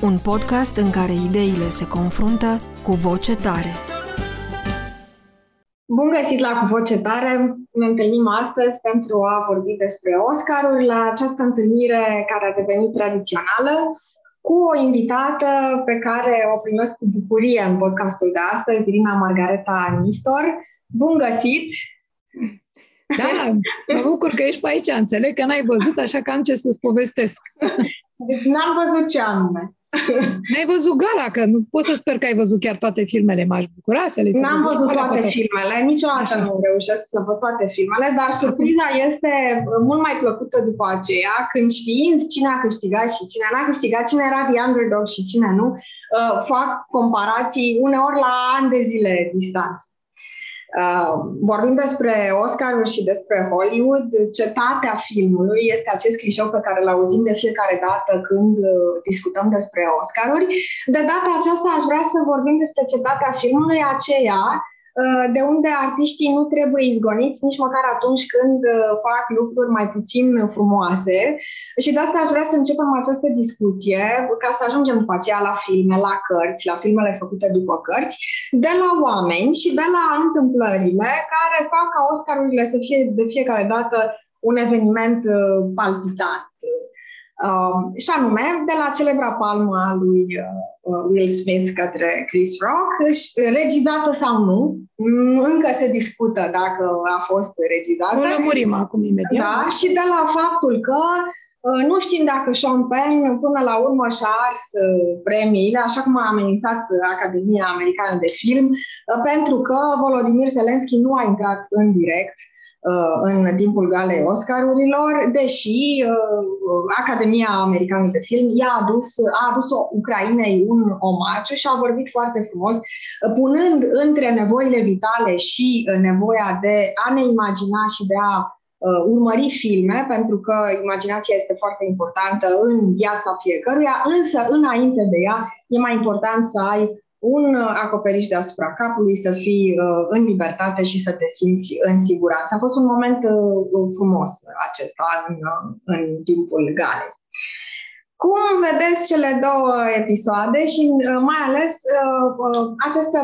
Un podcast în care ideile se confruntă cu voce tare. Bun găsit la Cu Voce Tare! Ne întâlnim astăzi pentru a vorbi despre Oscaruri la această întâlnire care a devenit tradițională cu o invitată pe care o primesc cu bucurie în podcastul de astăzi, Irina Margareta Nistor. Bun găsit! Da, mă bucur că ești pe aici, înțeleg că n-ai văzut, așa că am ce să-ți povestesc. Deci n-am văzut ce anume. N-ai văzut gara, că nu pot să sper că ai văzut chiar toate filmele, m-aș bucura să le N-am văzut toate filmele, niciodată Așa. nu reușesc să văd toate filmele, dar surpriza este mult mai plăcută după aceea, când știind cine a câștigat și cine n-a câștigat, cine era the underdog și cine nu, uh, fac comparații uneori la ani de zile distanță. Uh, vorbim despre Oscaruri și despre Hollywood, cetatea filmului este acest clișeu pe care îl auzim de fiecare dată când uh, discutăm despre Oscaruri. De data aceasta aș vrea să vorbim despre cetatea filmului, aceea Uh, de unde artiștii nu trebuie izgoniți nici măcar atunci când uh, fac lucruri mai puțin frumoase. Și de asta aș vrea să începem această discuție, ca să ajungem după aceea la filme, la cărți, la filmele făcute după cărți, de la oameni și de la întâmplările care fac ca Oscarurile să fie de fiecare dată un eveniment uh, palpitant. Uh, și anume, de la celebra palmă a lui uh, Will Smith către Chris Rock, regizată sau nu, mm, încă se discută dacă a fost regizată. Nu lămurim acum imediat. Da, și de la faptul că uh, nu știm dacă Sean Penn până la urmă și-a ars uh, premiile, așa cum a amenințat Academia Americană de Film, uh, pentru că Volodymyr Zelensky nu a intrat în direct Uh, în timpul galei Oscarurilor, deși uh, Academia Americană de Film i-a adus, a adus Ucrainei un omagiu și a vorbit foarte frumos, uh, punând între nevoile vitale și nevoia de a ne imagina și de a urmări filme, pentru că imaginația este foarte importantă în viața fiecăruia, însă înainte de ea e mai important să ai un uh, acoperiș deasupra capului, să fii uh, în libertate și să te simți în siguranță. A fost un moment uh, frumos acesta în, în timpul galei. Cum vedeți cele două episoade și mai ales această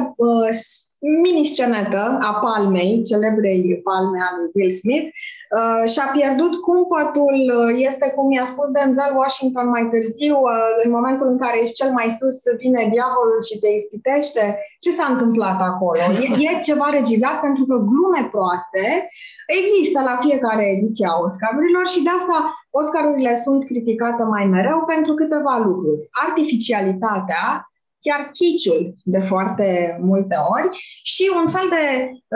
mini-scenetă a palmei, celebrei palme a lui Will Smith, uh, și-a pierdut cumpătul, uh, este cum i-a spus Denzel Washington mai târziu, uh, în momentul în care ești cel mai sus, vine diavolul și te ispitește. Ce s-a întâmplat acolo? E, e ceva regizat pentru că glume proaste există la fiecare ediție a Oscarurilor și de asta Oscarurile sunt criticate mai mereu pentru câteva lucruri. Artificialitatea, chiar chiciul de foarte multe ori și un fel de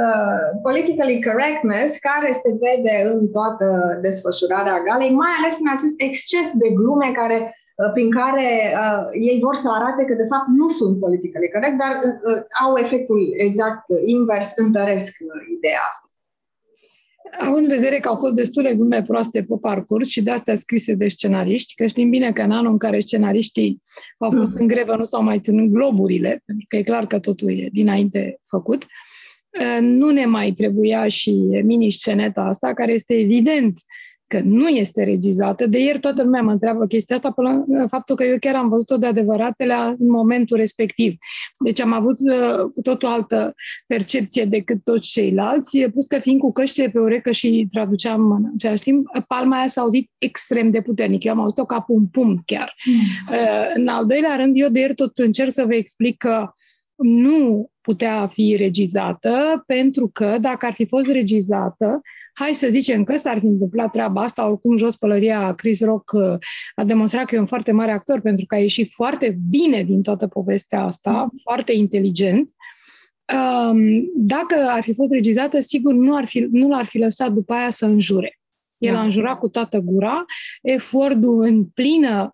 uh, politically correctness care se vede în toată desfășurarea galei, mai ales prin acest exces de glume care uh, prin care uh, ei vor să arate că de fapt nu sunt politically correct, dar uh, uh au efectul exact invers, întăresc uh, ideea asta având în vedere că au fost destule glume proaste pe parcurs și de astea scrise de scenariști, că știm bine că în anul în care scenariștii au fost în grevă nu s-au mai ținut globurile, pentru că e clar că totul e dinainte făcut, nu ne mai trebuia și mini-sceneta asta, care este evident că nu este regizată. De ieri toată lumea mă întreabă chestia asta, până la faptul că eu chiar am văzut-o de adevăratele în momentul respectiv. Deci am avut uh, cu tot o altă percepție decât toți ceilalți, plus că fiind cu căștile pe urecă și traduceam în același timp, palma aia s-a auzit extrem de puternic. Eu am auzit-o ca pum pum chiar. Mm. Uh, în al doilea rând, eu de ieri tot încerc să vă explic că nu putea fi regizată, pentru că dacă ar fi fost regizată, hai să zicem că s-ar fi întâmplat treaba asta, oricum jos pălăria Chris Rock uh, a demonstrat că e un foarte mare actor, pentru că a ieșit foarte bine din toată povestea asta, mm. foarte inteligent. Um, dacă ar fi fost regizată, sigur nu, ar fi, nu l-ar fi lăsat după aia să înjure. El da. a înjurat cu toată gura, efortul în plină uh,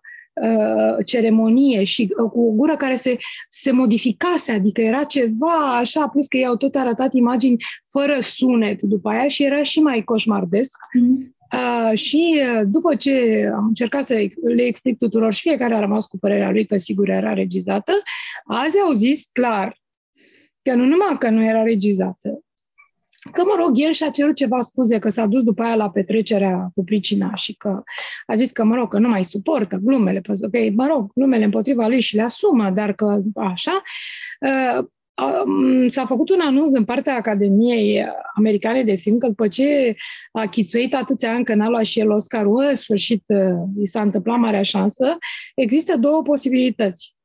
ceremonie și uh, cu o gură care se, se modificase, adică era ceva așa, plus că i-au tot arătat imagini fără sunet după aia și era și mai coșmardesc. Mm-hmm. Uh, și uh, după ce am încercat să le explic tuturor și fiecare a rămas cu părerea lui că sigur era regizată, azi au zis clar că nu numai că nu era regizată, că, mă rog, el și-a cerut ceva scuze, că s-a dus după aia la petrecerea cu pricina și că a zis că, mă rog, că nu mai suportă glumele, pentru că, mă rog, glumele împotriva lui și le asumă, dar că așa. Uh, s-a făcut un anunț din partea Academiei Americane de Film că după ce a chițuit atâția ani că n-a luat și el Oscar, în sfârșit uh, i s-a întâmplat marea șansă, există două posibilități.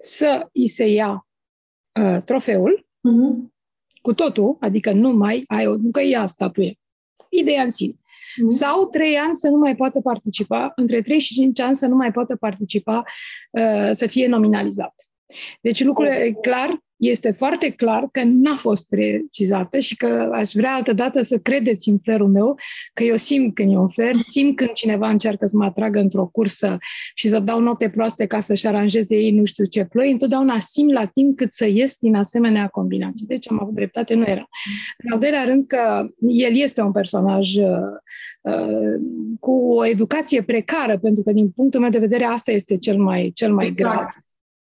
Să îi se ia uh, trofeul uh-huh. Cu totul, adică nu mai ai o, nu că ia statuie, ideea în sine. Uh-huh. Sau trei ani să nu mai poată participa, între trei și cinci ani să nu mai poată participa, uh, să fie nominalizat. Deci lucrurile, clar, este foarte clar că n-a fost regizată și că aș vrea altă dată să credeți în flerul meu, că eu simt când e un fler, simt când cineva încearcă să mă atragă într-o cursă și să dau note proaste ca să-și aranjeze ei nu știu ce ploi, întotdeauna simt la timp cât să ies din asemenea combinații. Deci am avut dreptate, nu era. În al doilea rând că el este un personaj uh, uh cu o educație precară, pentru că din punctul meu de vedere asta este cel mai, cel mai exact. grav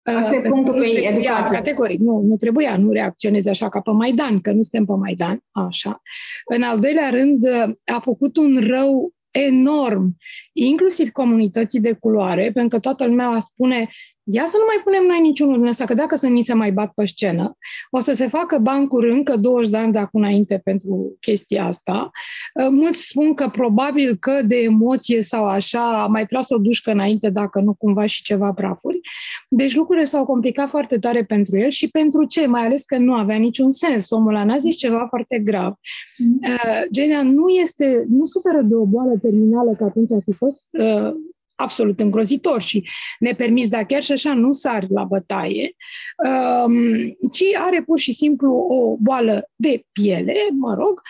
Asta e punctul pe educație. Categoric, nu, nu trebuia, nu reacționeze așa ca pe Maidan, că nu suntem pe Maidan, așa. În al doilea rând, a făcut un rău enorm, inclusiv comunității de culoare, pentru că toată lumea spune Ia să nu mai punem noi niciunul din ăsta, că dacă să ni se mai bat pe scenă, o să se facă bancuri încă 20 de ani de acum înainte pentru chestia asta. Uh, mulți spun că probabil că de emoție sau așa a mai tras o dușcă înainte, dacă nu cumva și ceva prafuri. Deci lucrurile s-au complicat foarte tare pentru el și pentru ce? Mai ales că nu avea niciun sens. Omul ăla n-a zis ceva foarte grav. Mm. Uh, Genia nu este, nu suferă de o boală terminală, că atunci a fi fost uh, absolut îngrozitor și nepermis, dar chiar și așa nu sar la bătaie, um, ci are pur și simplu o boală de piele, mă rog,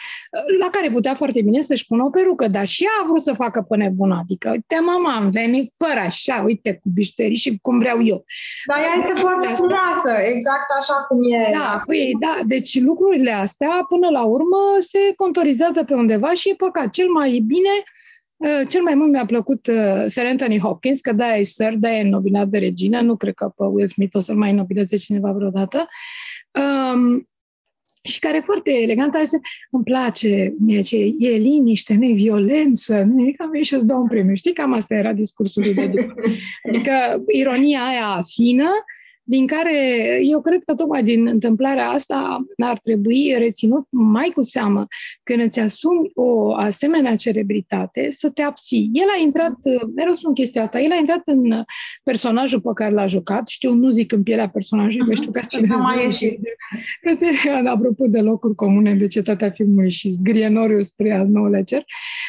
la care putea foarte bine să-și pună o perucă, dar și ea a vrut să facă pe nebună, adică, uite, mama, am venit fără așa, uite, cu bișterii și cum vreau eu. Dar ea este foarte asta. frumoasă, exact așa cum e. Da, păi, da, deci lucrurile astea, până la urmă, se contorizează pe undeva și e păcat. Cel mai bine Uh, cel mai mult mi-a plăcut uh, Sir Anthony Hopkins, că da, e Sir, da, e nobilat de regină, nu cred că pe Will Smith o să-l mai nobileze cineva vreodată. Um, și care e foarte elegant, zis, îmi place, mie ce e liniște, nu e violență, nu e cam și îți dau un premiu. Știi, cam asta era discursul lui de după. Adică ironia aia fină, din care eu cred că tocmai din întâmplarea asta ar trebui reținut mai cu seamă când îți asumi o asemenea celebritate să te abții. El a intrat, mereu spun chestia asta, el a intrat în personajul pe care l-a jucat, știu, nu zic în pielea personajului, că știu că asta nu mai ieșit. Apropo de locuri comune de cetatea filmului și zgrienoriu spre al nouălea cer,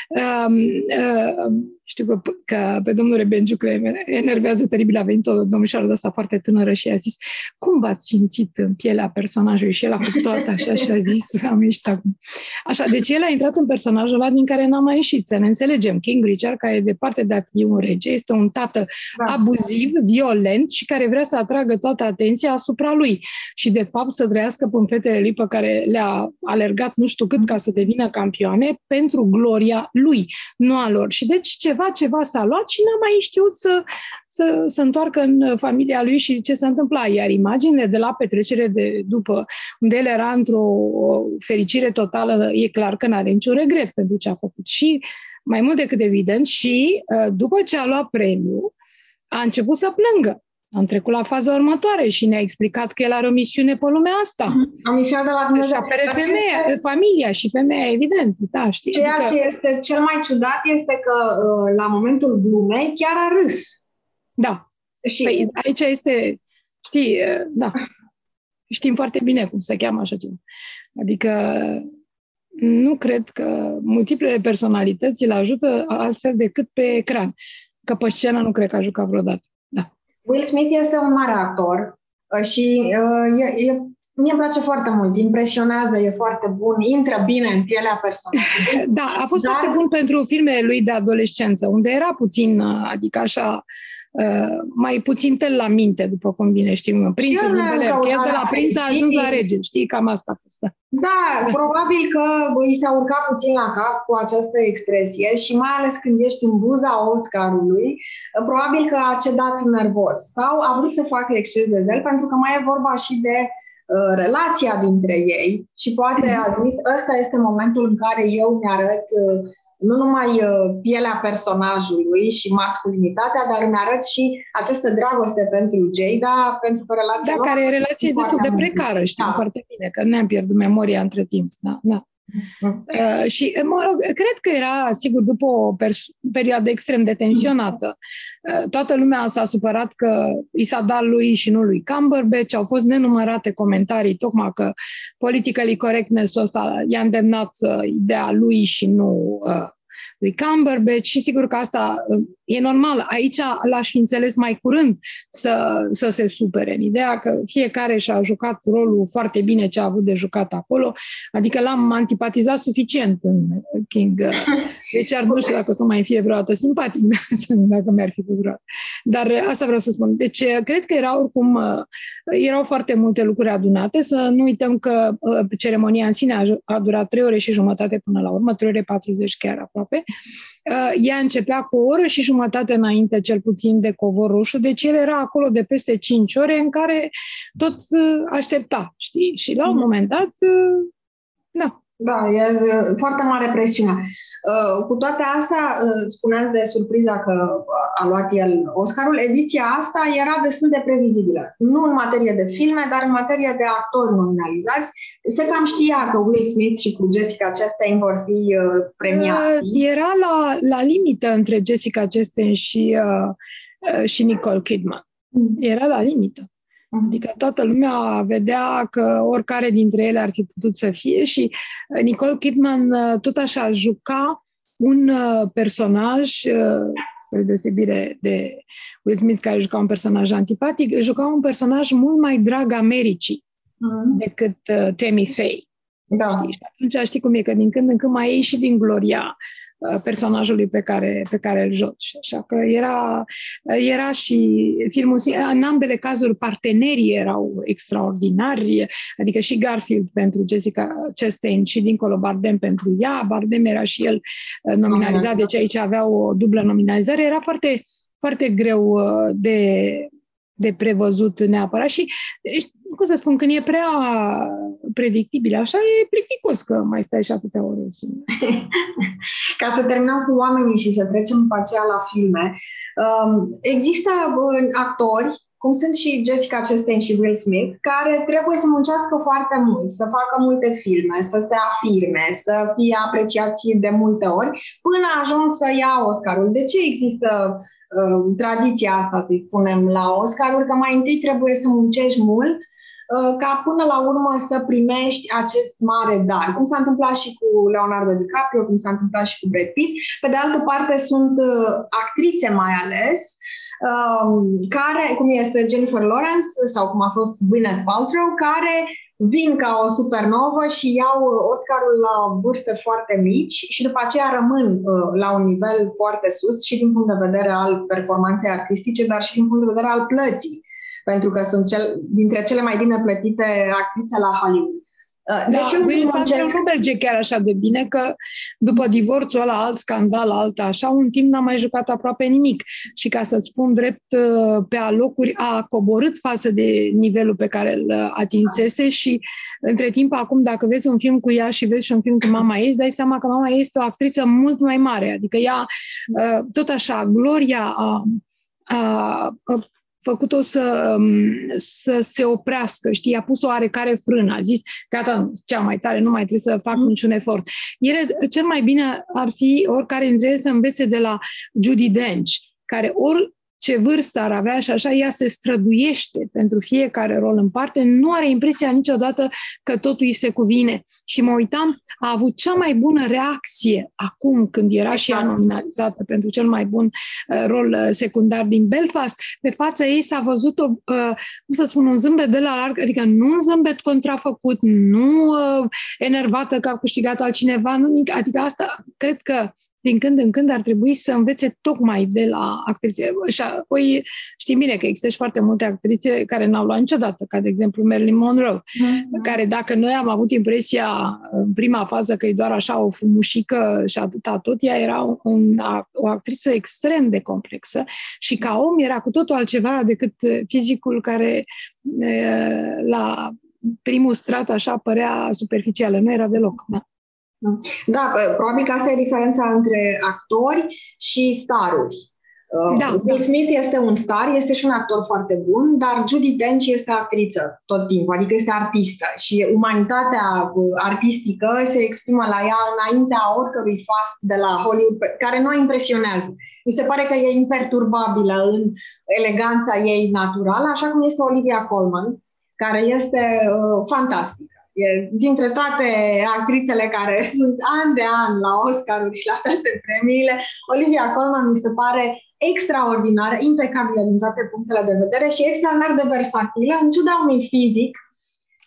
um, uh, știu că, că pe domnul Rebenciu că enervează teribil, a venit o domnișoară de asta foarte tânără și a zis, cum v-ați simțit în pielea personajului? Și el a făcut toată așa și a zis, am ieșit acum. Așa, deci el a intrat în personajul ăla din care n-a mai ieșit, să ne înțelegem. King Richard, care e departe de a fi un rege, este un tată da. abuziv, violent și care vrea să atragă toată atenția asupra lui. Și, de fapt, să trăiască pe fetele lui pe care le-a alergat nu știu cât ca să devină campioane pentru gloria lui, nu a lor. Și deci ce ceva, ceva s-a luat și n-a mai știut să, să, să întoarcă în familia lui și ce se întâmpla. Iar imaginile de la petrecere de după, unde el era într-o fericire totală, e clar că n-are niciun regret pentru ce a făcut. Și mai mult decât evident, și uh, după ce a luat premiul, a început să plângă. Am trecut la faza următoare și ne-a explicat că el are o misiune pe lumea asta. O misiune de la Dumnezeu. Și apere femeia, este... familia și femeia, evident, da, știi? Ceea adică... ce este cel mai ciudat este că uh, la momentul glumei chiar a râs. Da. Și... Păi, aici este, știi, uh, da, știm foarte bine cum se cheamă așa ceva. Adică nu cred că multiple personalități îl ajută altfel decât pe ecran. Că pe scenă nu cred că a jucat vreodată. Will Smith este un mare actor uh, și uh, e, e, mie îmi place foarte mult, impresionează, e foarte bun, intră bine în pielea personajului. Da, a fost Dar... foarte bun pentru filmele lui de adolescență, unde era puțin, uh, adică așa, uh, mai puțin tel la minte, după cum bine știm. Prințul din Bel Air, el de la prinț a ajuns la rege, știi, cam asta a fost. Da, probabil că îi s-a urcat puțin la cap cu această expresie și mai ales când ești în buza Oscarului, probabil că a cedat nervos sau a vrut să facă exces de zel pentru că mai e vorba și de uh, relația dintre ei și poate a zis ăsta este momentul în care eu mi-arăt uh, nu numai uh, pielea personajului și masculinitatea, dar îmi arăt și această dragoste pentru Jada, pentru că relația Da, care e relație destul de precară, știm da. foarte bine, că ne-am pierdut memoria între timp. Da, da. Mm. Uh, și, mă rog, cred că era, sigur, după o pers- perioadă extrem de tensionată. Uh, toată lumea s-a supărat că i s-a dat lui și nu lui Cumberbatch. Au fost nenumărate comentarii, tocmai că politically correctness-ul ăsta i-a îndemnat să dea lui și nu uh, lui Cumberbatch și sigur că asta uh, e normal. Aici l-aș fi înțeles mai curând să, să se supere în ideea că fiecare și-a jucat rolul foarte bine ce a avut de jucat acolo, adică l-am antipatizat suficient în King Deci ar nu știu dacă o să mai fie vreodată simpatic, dacă mi-ar fi pus vreodată. Dar asta vreau să spun. Deci cred că erau oricum, uh, erau foarte multe lucruri adunate, să nu uităm că uh, ceremonia în sine a, a durat trei ore și jumătate până la urmă, trei ore 40 chiar aproape. Uh, ea începea cu o oră și jumătate înainte, cel puțin, de covor roșu, deci el era acolo de peste 5 ore în care tot uh, aștepta, știi? Și la un mhm. moment dat, uh, da. Da, e foarte mare presiune. Uh, cu toate astea, uh, spuneați de surpriza că a luat el Oscarul, ediția asta era destul de previzibilă. Nu în materie de filme, dar în materie de actori nominalizați. Se cam știa că Will Smith și cu Jessica Chastain vor fi uh, premiați. Era la, la limită între Jessica Chastain și, și Nicole Kidman. Mm. Era la limită. Mhm. Adică toată lumea vedea că oricare dintre ele ar fi putut să fie și uh, Nicole Kidman uh, tot așa juca un uh, personaj, spre deosebire de Will Smith, care juca un personaj antipatic, juca un personaj mult mai drag Americii mm. decât uh, Tammy Faye. Da. Știi? Și atunci știi cum e, că din când în când mai iei și din gloria Uh, personajului pe care, pe care îl joci. Așa că era, era și filmul, în ambele cazuri partenerii erau extraordinari, adică și Garfield pentru Jessica Chastain și dincolo Bardem pentru ea, Bardem era și el uh, nominalizat, deci aici avea o dublă nominalizare, era foarte, foarte greu uh, de, de prevăzut neapărat. Și, deci, cum să spun, când e prea predictibil așa, e plicticos că mai stai și atâtea ore. Ca să terminăm cu oamenii și să trecem pe aceea la filme, um, există uh, actori cum sunt și Jessica Chastain și Will Smith, care trebuie să muncească foarte mult, să facă multe filme, să se afirme, să fie apreciați de multe ori, până ajung să ia Oscarul. De ce există uh, tradiția asta, să spunem, la Oscaruri, că mai întâi trebuie să muncești mult uh, ca până la urmă să primești acest mare dar. Cum s-a întâmplat și cu Leonardo DiCaprio, cum s-a întâmplat și cu Brad Pitt. Pe de altă parte sunt uh, actrițe mai ales um, care, cum este Jennifer Lawrence sau cum a fost Gwyneth Paltrow, care vin ca o supernovă și iau Oscarul la vârste foarte mici și după aceea rămân uh, la un nivel foarte sus și din punct de vedere al performanței artistice, dar și din punct de vedere al plății, pentru că sunt cel, dintre cele mai bine plătite actrițe la Hollywood. Uh, de da, ce nu merge chiar așa de bine că după divorțul ăla, alt scandal, alt așa, un timp n-a mai jucat aproape nimic. Și ca să-ți spun drept, uh, pe alocuri a coborât față de nivelul pe care îl uh, atinsese și între timp, acum, dacă vezi un film cu ea și vezi și un film cu mama ei, îți dai seama că mama ei este o actriță mult mai mare. Adică ea, tot așa, gloria a, a, a făcut-o să, um, să se oprească, știi, a pus o oarecare frână, a zis, gata, cea mai tare, nu mai trebuie să fac mm. niciun efort. Ele, cel mai bine ar fi oricare dintre ele să învețe de la Judy Dench, care ori ce vârstă ar avea și așa, ea se străduiește pentru fiecare rol în parte, nu are impresia niciodată că totul îi se cuvine. Și mă uitam, a avut cea mai bună reacție acum când era și ea nominalizată pentru cel mai bun uh, rol uh, secundar din Belfast. Pe fața ei s-a văzut o, uh, cum să spun, un zâmbet de la larg, adică nu un zâmbet contrafăcut, nu uh, enervată că a câștigat altcineva, nu, adică asta cred că din când în când ar trebui să învețe tocmai de la actrițe. Și apoi știm bine că există și foarte multe actrițe care n-au luat niciodată, ca de exemplu Marilyn Monroe, mm-hmm. care dacă noi am avut impresia în prima fază că e doar așa o frumușică și atâta tot, ea era un, o actriță extrem de complexă și ca om era cu totul altceva decât fizicul care la primul strat așa părea superficială, nu era deloc. Da? Da, probabil că asta e diferența între actori și staruri. Uh, da, Will da. Smith este un star, este și un actor foarte bun, dar Judy Dench este actriță tot timpul, adică este artistă și umanitatea uh, artistică se exprimă la ea înaintea oricărui fast de la Hollywood, care nu o impresionează. Mi se pare că e imperturbabilă în eleganța ei naturală, așa cum este Olivia Colman, care este uh, fantastică. E dintre toate actrițele care sunt an de an la Oscaruri și la toate premiile, Olivia Colman mi se pare extraordinară, impecabilă din toate punctele de vedere și extraordinar de versatilă, în ciuda unui fizic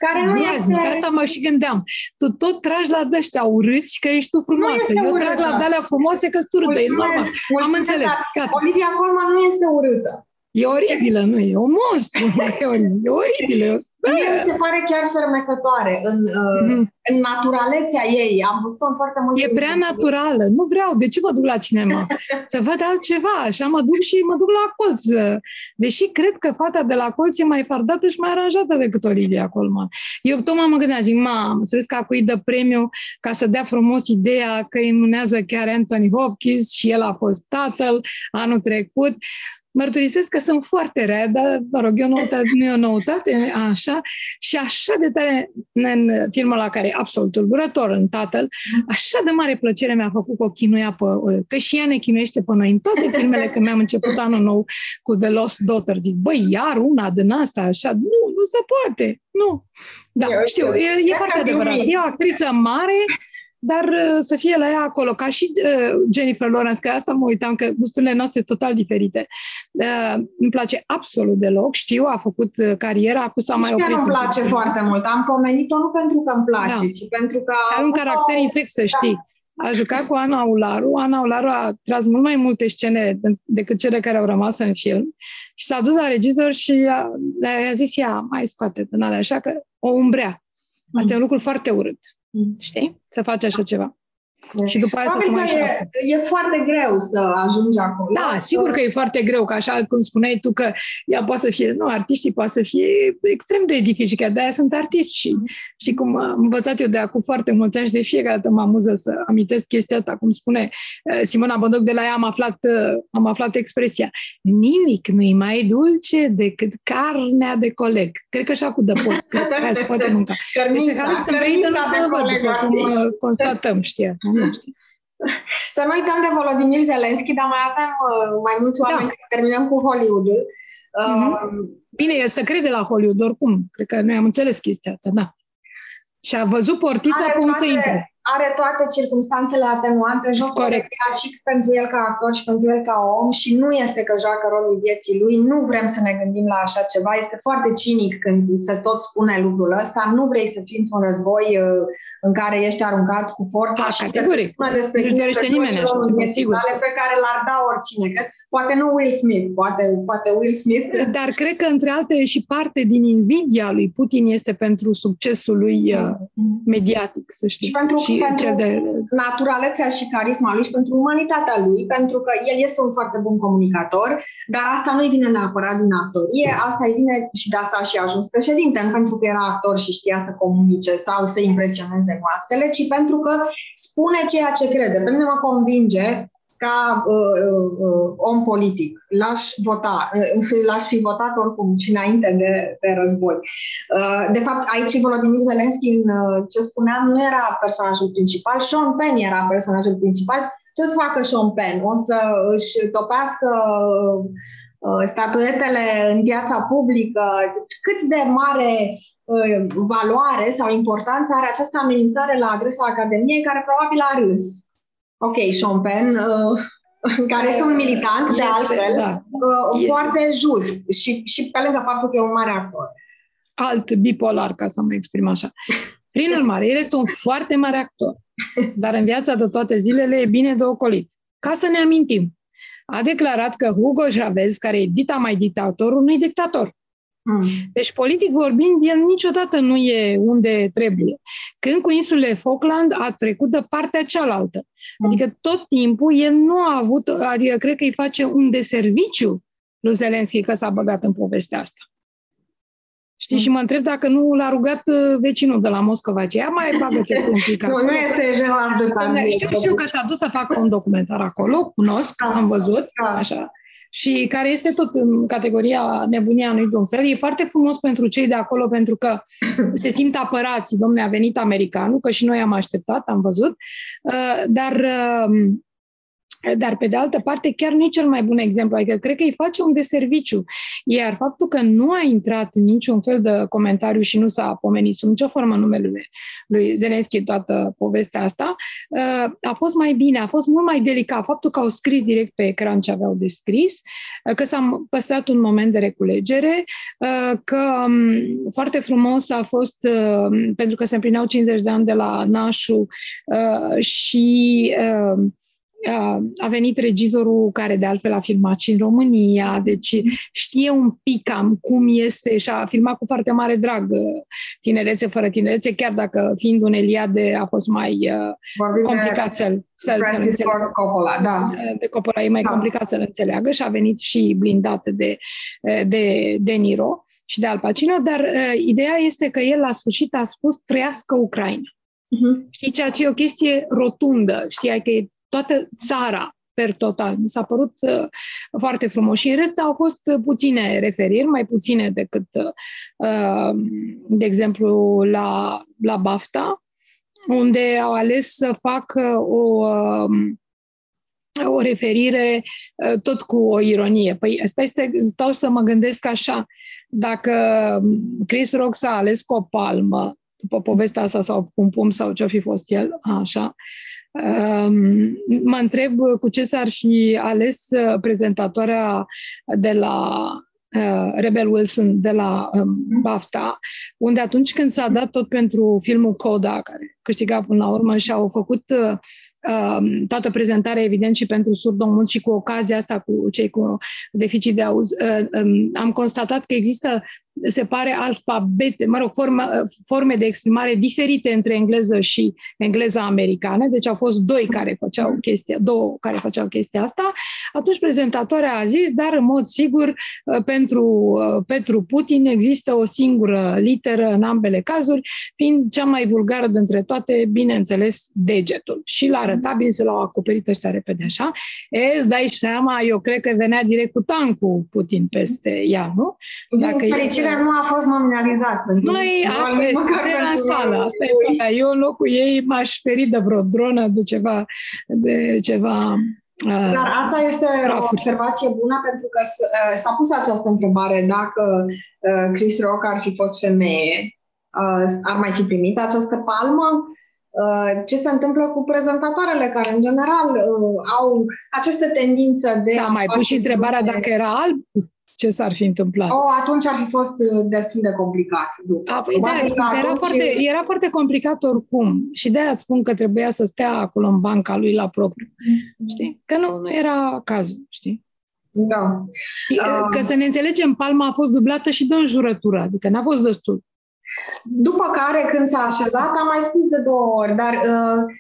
care nu Groaznic, este... asta mă și gândeam. Tu tot tragi la dăștia urâți că ești tu frumoasă. Eu urâtă. trag la dalea frumoase că sunt urâtă. E normal. Am înțeles. Olivia Colman nu este urâtă. E oribilă, nu e? O monstru. e oribilă. Mie mi se pare chiar fermecătoare în, mm-hmm. în naturalețea ei. Am văzut-o în foarte multe... E prea naturală. Nu vreau. De ce mă duc la cinema? Să văd altceva. Așa mă duc și mă duc la colț. Deși cred că fata de la colț e mai fardată și mai aranjată decât Olivia Colman. Eu tot m-am gândit, zic, mamă, să vezi că acui dă premiu ca să dea frumos ideea că îi numează chiar Anthony Hopkins și el a fost tatăl anul trecut mărturisesc că sunt foarte rea, dar, mă rog, eu noutate, nu e o noutate, așa, și așa de tare în filmul la care e absolut tulburător în tatăl, așa de mare plăcere mi-a făcut că o chinuia pe, că și ea ne chinuiește pe noi în toate filmele când mi-am început anul nou cu The Lost Daughter. Zic, băi, iar una din asta, așa, nu, nu se poate, nu. Da, eu știu, e, e foarte adevărat. E o actriță mare, dar uh, să fie la ea acolo, ca și uh, Jennifer Lawrence, că asta mă uitam, că gusturile noastre sunt total diferite. Uh, îmi place absolut deloc, știu, a făcut cariera, acum s-a mai oprit. Nu îmi place foarte mult, am pomenit-o nu pentru că îmi place, da. ci pentru că... Are un caracter o... infect, să știi. Da. A jucat cu Ana Ularu. Ana Ularu a tras mult mai multe scene decât cele care au rămas în film și s-a dus la regizor și a, a zis, ia, mai scoate din alea, așa că o umbrea. Asta mm. e un lucru foarte urât. Mm. Știi? Să faci așa ceva. Și după aia să se mai e, e foarte greu să ajungi acolo. Da, sigur că e foarte greu, că așa cum spuneai tu că ea poate să fie, nu, artiștii poate să fie extrem de dificil, că de-aia sunt artiști și și cum am învățat eu de acum foarte mulți ani și de fiecare dată mă amuză să amintesc chestia asta, cum spune eh, Simona Bondoc de la ea am aflat, eh, am aflat expresia. Nimic nu e mai dulce decât carnea de coleg. Cred că așa cu de post, că aia se poate mânca. Cărnița, deci, care când vei de nu să văd, după cum eh, constatăm, știi nu știu. Să nu uităm de Volodymyr Zelensky, dar mai avem uh, mai mulți oameni da. să terminăm cu Hollywood-ul. Mm-hmm. Uh, Bine, e să crede la Hollywood, oricum. Cred că noi am înțeles chestia asta, da. Și a văzut portița pe unde să intre. Are toate circunstanțele atenuante, jos și pentru el ca actor și pentru el ca om și nu este că joacă rolul vieții lui, nu vrem să ne gândim la așa ceva. Este foarte cinic când se tot spune lucrul ăsta. Nu vrei să fii într-un război uh, în care ești aruncat cu forța A, și categoric. să despre nu dorește nimeni așa ceva, sigur. pe care l-ar da oricine. Că poate nu Will Smith, poate, poate Will Smith. Dar cred că, între alte, și parte din invidia lui Putin este pentru succesul lui uh, mediatic, să știi. Și pentru, și pentru cel de... naturalețea și carisma lui și pentru umanitatea lui, pentru că el este un foarte bun comunicator, dar asta nu-i vine neapărat din actorie, asta îi vine și de asta și a ajuns președinte, nu pentru că era actor și știa să comunice sau să impresioneze masele, ci pentru că spune ceea ce crede. Pe mine mă convinge ca uh, uh, om politic. L-aș vota, uh, l-aș fi votat oricum și înainte de, de război. Uh, de fapt, aici Volodymyr Zelensky, în uh, ce spuneam, nu era personajul principal, Sean Penn era personajul principal. Ce să facă Sean Penn? O să își topească uh, statuetele în piața publică? Cât de mare uh, valoare sau importanță are această amenințare la adresa Academiei, care probabil a râs ok, Sean Penn, uh, care este un militant, este, de altfel, da. uh, foarte just și, și pe lângă faptul că e un mare actor. Alt bipolar, ca să mă exprim așa. Prin urmare, el este un foarte mare actor, dar în viața de toate zilele e bine de ocolit. Ca să ne amintim, a declarat că Hugo Chavez, care e dita mai dictatorul, nu e dictator. Mm. Deci, politic vorbind, el niciodată nu e unde trebuie. Când cu insulele Falkland a trecut de partea cealaltă. Mm. Adică tot timpul el nu a avut, adică cred că îi face un deserviciu lui Zelenski că s-a băgat în povestea asta. Știi, mm. și mă întreb dacă nu l-a rugat uh, vecinul de la Moscova, ce ia mai bagă-te cu un pic Nu, nu este Gerard de Știu, știu că s-a dus să facă un documentar acolo, cunosc, da. am văzut, da. așa, și care este tot în categoria nebunia unui un fel. E foarte frumos pentru cei de acolo, pentru că se simt apărați. Domne, a venit americanul, că și noi am așteptat, am văzut, uh, dar uh, dar, pe de altă parte, chiar nu e cel mai bun exemplu. Adică, cred că îi face un deserviciu. Iar faptul că nu a intrat niciun fel de comentariu și nu s-a pomenit sub nicio formă numele lui Zelenski toată povestea asta, uh, a fost mai bine, a fost mult mai delicat. Faptul că au scris direct pe ecran ce aveau de scris, uh, că s-a păstrat un moment de reculegere, uh, că um, foarte frumos a fost, pentru că se împlineau 50 de ani de la Nașu și a venit regizorul care de altfel a filmat și în România, deci știe un pic cam cum este și a filmat cu foarte mare drag uh, tinerețe fără tinerețe, chiar dacă fiind un Eliade a fost mai uh, Vorbim complicat să-l, să-l, să Coppola, da. Uh, de Coppola e mai da. complicat să-l înțeleagă și a venit și blindat de, de, de Niro și de Al Pacino, dar uh, ideea este că el la sfârșit a spus trăiască Ucraina. Uh-huh. Știi, ceea ce e o chestie rotundă, știi, că e toată țara per total. Mi s-a părut uh, foarte frumos. Și în rest au fost puține referiri, mai puține decât, uh, de exemplu, la, la BAFTA, unde au ales să facă o, uh, o referire uh, tot cu o ironie. Păi asta este, stau să mă gândesc așa, dacă Chris Rock s-a ales cu o palmă, după povestea asta sau un pum sau ce-a fi fost el, așa, Mă întreb cu ce s-ar fi ales uh, prezentatoarea de la uh, Rebel Wilson de la um, BAFTA, unde atunci când s-a dat tot pentru filmul Coda, care câștiga până la urmă și au făcut uh, um, toată prezentarea, evident, și pentru surdomult și cu ocazia asta cu cei cu deficit de auz, um, am constatat că există se pare alfabete, mă rog, forme, forme de exprimare diferite între engleză și engleza americană, deci au fost doi care făceau chestia, două care făceau chestia asta, atunci prezentatoarea a zis, dar în mod sigur uh, pentru, uh, pentru Putin există o singură literă în ambele cazuri, fiind cea mai vulgară dintre toate, bineînțeles, degetul. Și la arătabil se l-au acoperit ăștia repede așa. E, îți dai seama, eu cred că venea direct cu tancul Putin peste ea, nu? Dacă Fericirea nu a fost nominalizat. Noi, asta este, în sală, asta e toată. Eu în locul ei m-aș feri de vreo dronă, de ceva, de ceva uh, dar asta este o observație bună pentru că uh, s-a pus această întrebare dacă uh, Chris Rock ar fi fost femeie, ar mai fi primit această palmă? Ce se întâmplă cu prezentatoarele care, în general, au această tendință de... S-a mai pus și întrebarea dacă era alb? ce s-ar fi întâmplat? Oh, atunci ar fi fost uh, destul de complicat. După. A, păi da, spun că era, foarte, era foarte complicat oricum. Și de-aia spun că trebuia să stea acolo în banca lui la propriu. Mm-hmm. Știi? Că nu, nu era cazul, știi? Da. Uh, că să ne înțelegem, palma a fost dublată și de o înjurătură, adică n-a fost destul. După care, când s-a așezat, am mai spus de două ori, dar uh,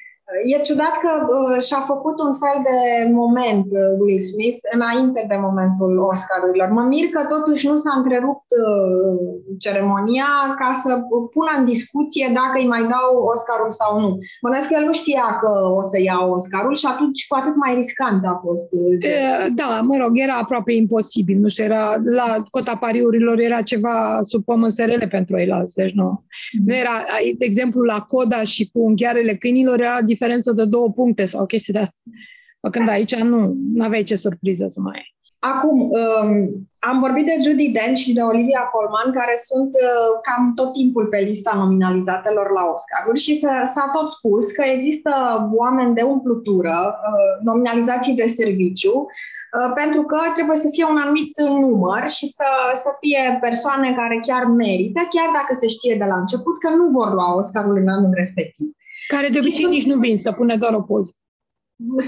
E ciudat că uh, și-a făcut un fel de moment uh, Will Smith înainte de momentul Oscarurilor. Mă mir că totuși nu s-a întrerupt uh, ceremonia ca să pună în discuție dacă îi mai dau Oscarul sau nu. Mănesc că el nu știa că o să ia Oscarul și atunci cu atât mai riscant a fost gestul. Da, mă rog, era aproape imposibil. Nu știu, era, la cota pariurilor era ceva sub pământ SRL pentru ei la deci nu. Mm-hmm. Nu era, de exemplu, la coda și cu unghiarele câinilor era diferență de două puncte sau chestii de asta. Când aici nu, nu aveai ce surpriză să mai ai. Acum, um, am vorbit de Judy Dench și de Olivia Colman, care sunt uh, cam tot timpul pe lista nominalizatelor la Oscaruri și s-a tot spus că există oameni de umplutură, uh, nominalizații de serviciu, uh, pentru că trebuie să fie un anumit număr și să, să fie persoane care chiar merită, chiar dacă se știe de la început că nu vor lua Oscarul în anul respectiv. Care de obicei nici nu vin să pune doar o poză.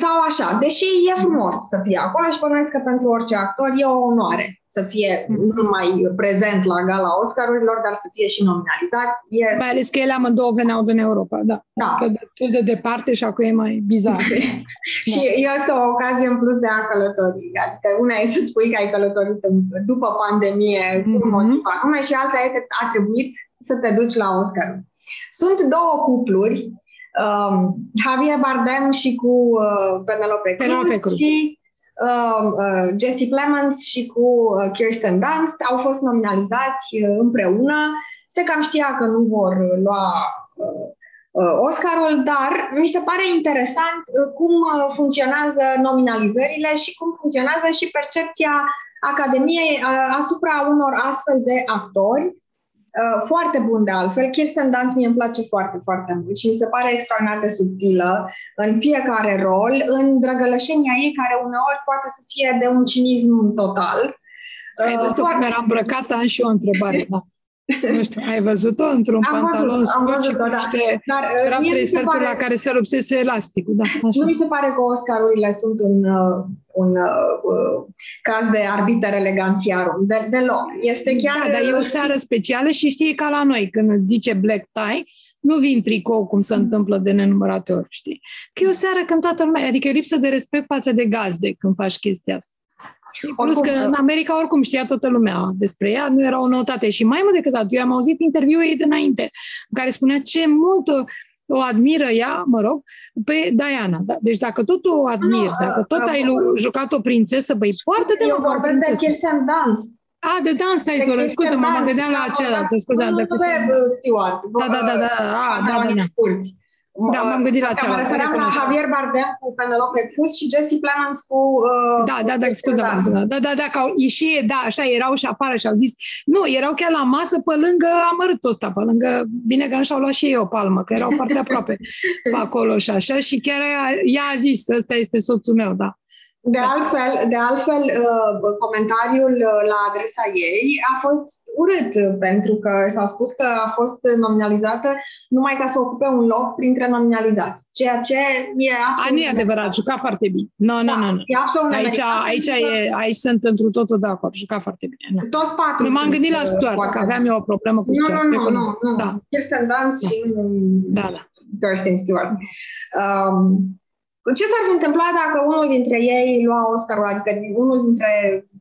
Sau așa, deși e frumos să fie acolo și bănuiesc că pentru orice actor e o onoare să fie nu numai prezent la gala Oscarurilor, dar să fie și nominalizat. E... Mai ales că ele amândouă veneau din Europa, da. Da. Că de, tot de departe și acum e mai bizar. și este o ocazie în plus de a călători. Adică una e să spui că ai călătorit după pandemie cu un Mhm. motiv anume și alta e că a trebuit să te duci la Oscar. Sunt două cupluri um, Javier Bardem și cu uh, Penelope Cruz, Penelope Cruz. și uh, uh, Jesse Plemons și cu uh, Kirsten Dunst au fost nominalizați uh, împreună. Se cam știa că nu vor uh, lua uh, uh, Oscarul, dar mi se pare interesant uh, cum uh, funcționează nominalizările și cum funcționează și percepția Academiei uh, asupra unor astfel de actori Uh, foarte bun de altfel. Kirsten Dunst mie îmi place foarte, foarte mult și mi se pare extraordinar de subtilă în fiecare rol, în drăgălășenia ei, care uneori poate să fie de un cinism total. Ai Uh, văzut cum era îmbrăcată? Am și eu o întrebare, da. Nu știu, ai văzut-o într-un Am văzut, pantalon am scurt și văzut-o, cu da. niște Dar uh, era mie trei mi se sferturi pare, la care se rupsese elasticul, da, așa. nu mi se pare că Oscarurile sunt un, uh, un uh, uh, caz de arbiter eleganțiarum. De, deloc. Este chiar... Da, dar e o seară specială și știi ca la noi, când îți zice black tie, nu vin tricou cum se întâmplă de nenumărate ori, știi? Că e o seară când toată lumea, adică e lipsă de respect față de gazde când faci chestia asta. Știi? Plus Oricum, că în America oricum știa toată lumea despre ea, nu era o noutate. Și mai mult decât atât, eu am auzit interviul ei dinainte, în care spunea ce mult o, o admiră ea, mă rog, pe Diana. Da? Deci dacă tot o admiri, Nu, dacă tot uh, ai lu- jucat o prințesă, băi, poartă-te Eu măcar vorbesc de prințesă. Kirsten Dunst. A, de dans, ai De soră, Kirsten scuze, mă, mă Dunst, gândeam la da, cealaltă, vorbeam- scuze, nu, de nu, Kirsten pe uh, Stewart. Da, da, da, da, a, da, da, da. Scurți. Da, m-am gândit la Mă cealaltă, refeream la recunosc. Javier Bardem cu Penelope Cruz și Jesse Plemons cu... Uh, Da, da, da, cu scuze, mă Dunst. scuze. Da, da, da, că au ieșit, da, așa, erau și afară și au zis, nu, erau chiar la masă pe lângă amărâtul ăsta, pe lângă, bine că nu și-au luat și ei o palmă, că erau foarte aproape pe acolo și așa, și chiar ea, ea a zis, ăsta este soțul meu, da. De altfel, de altfel uh, comentariul uh, la adresa ei a fost urât, pentru că s-a spus că a fost nominalizată numai ca să ocupe un loc printre nominalizați, ceea ce e A, absolut... nu e adevărat, juca foarte bine. Nu, nu, Da, nu, nu. e absolut Aici, nemeritat, aici, pentru că e, aici sunt într totul de acord, juca foarte bine. Nu. Toți patru Nu m-am sunt, gândit la uh, Stuart, foarte că aveam eu o problemă cu Nu, Stuart. nu, nu, nu, recunosc. nu. Da, Kirsten Dunst și nu da, da. Kirsten Stewart. Um, ce s-ar fi întâmplat dacă unul dintre ei lua Oscarul, adică unul dintre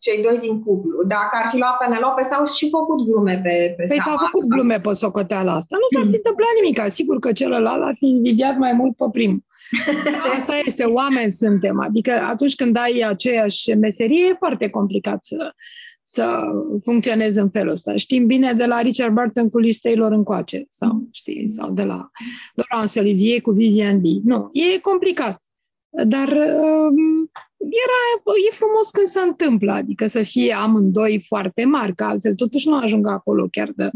cei doi din cuplu, dacă ar fi luat Penelope sau și făcut glume pe, pe Păi seama s-au făcut asta? glume pe socoteala asta. Nu s-ar fi Mm. întâmplat nimic. Sigur că celălalt ar fi invidiat mai mult pe primul. Asta este, oameni suntem. Adică atunci când ai aceeași meserie, e foarte complicat să, să funcționezi în felul ăsta. Știm bine de la Richard Burton cu Liz Taylor încoace, sau, știi, sau de la Laurence Olivier cu Vivian D. Nu, e complicat. Dar um, era, e frumos când se întâmplă, adică să fie amândoi foarte mari, că altfel totuși nu ajung acolo chiar de...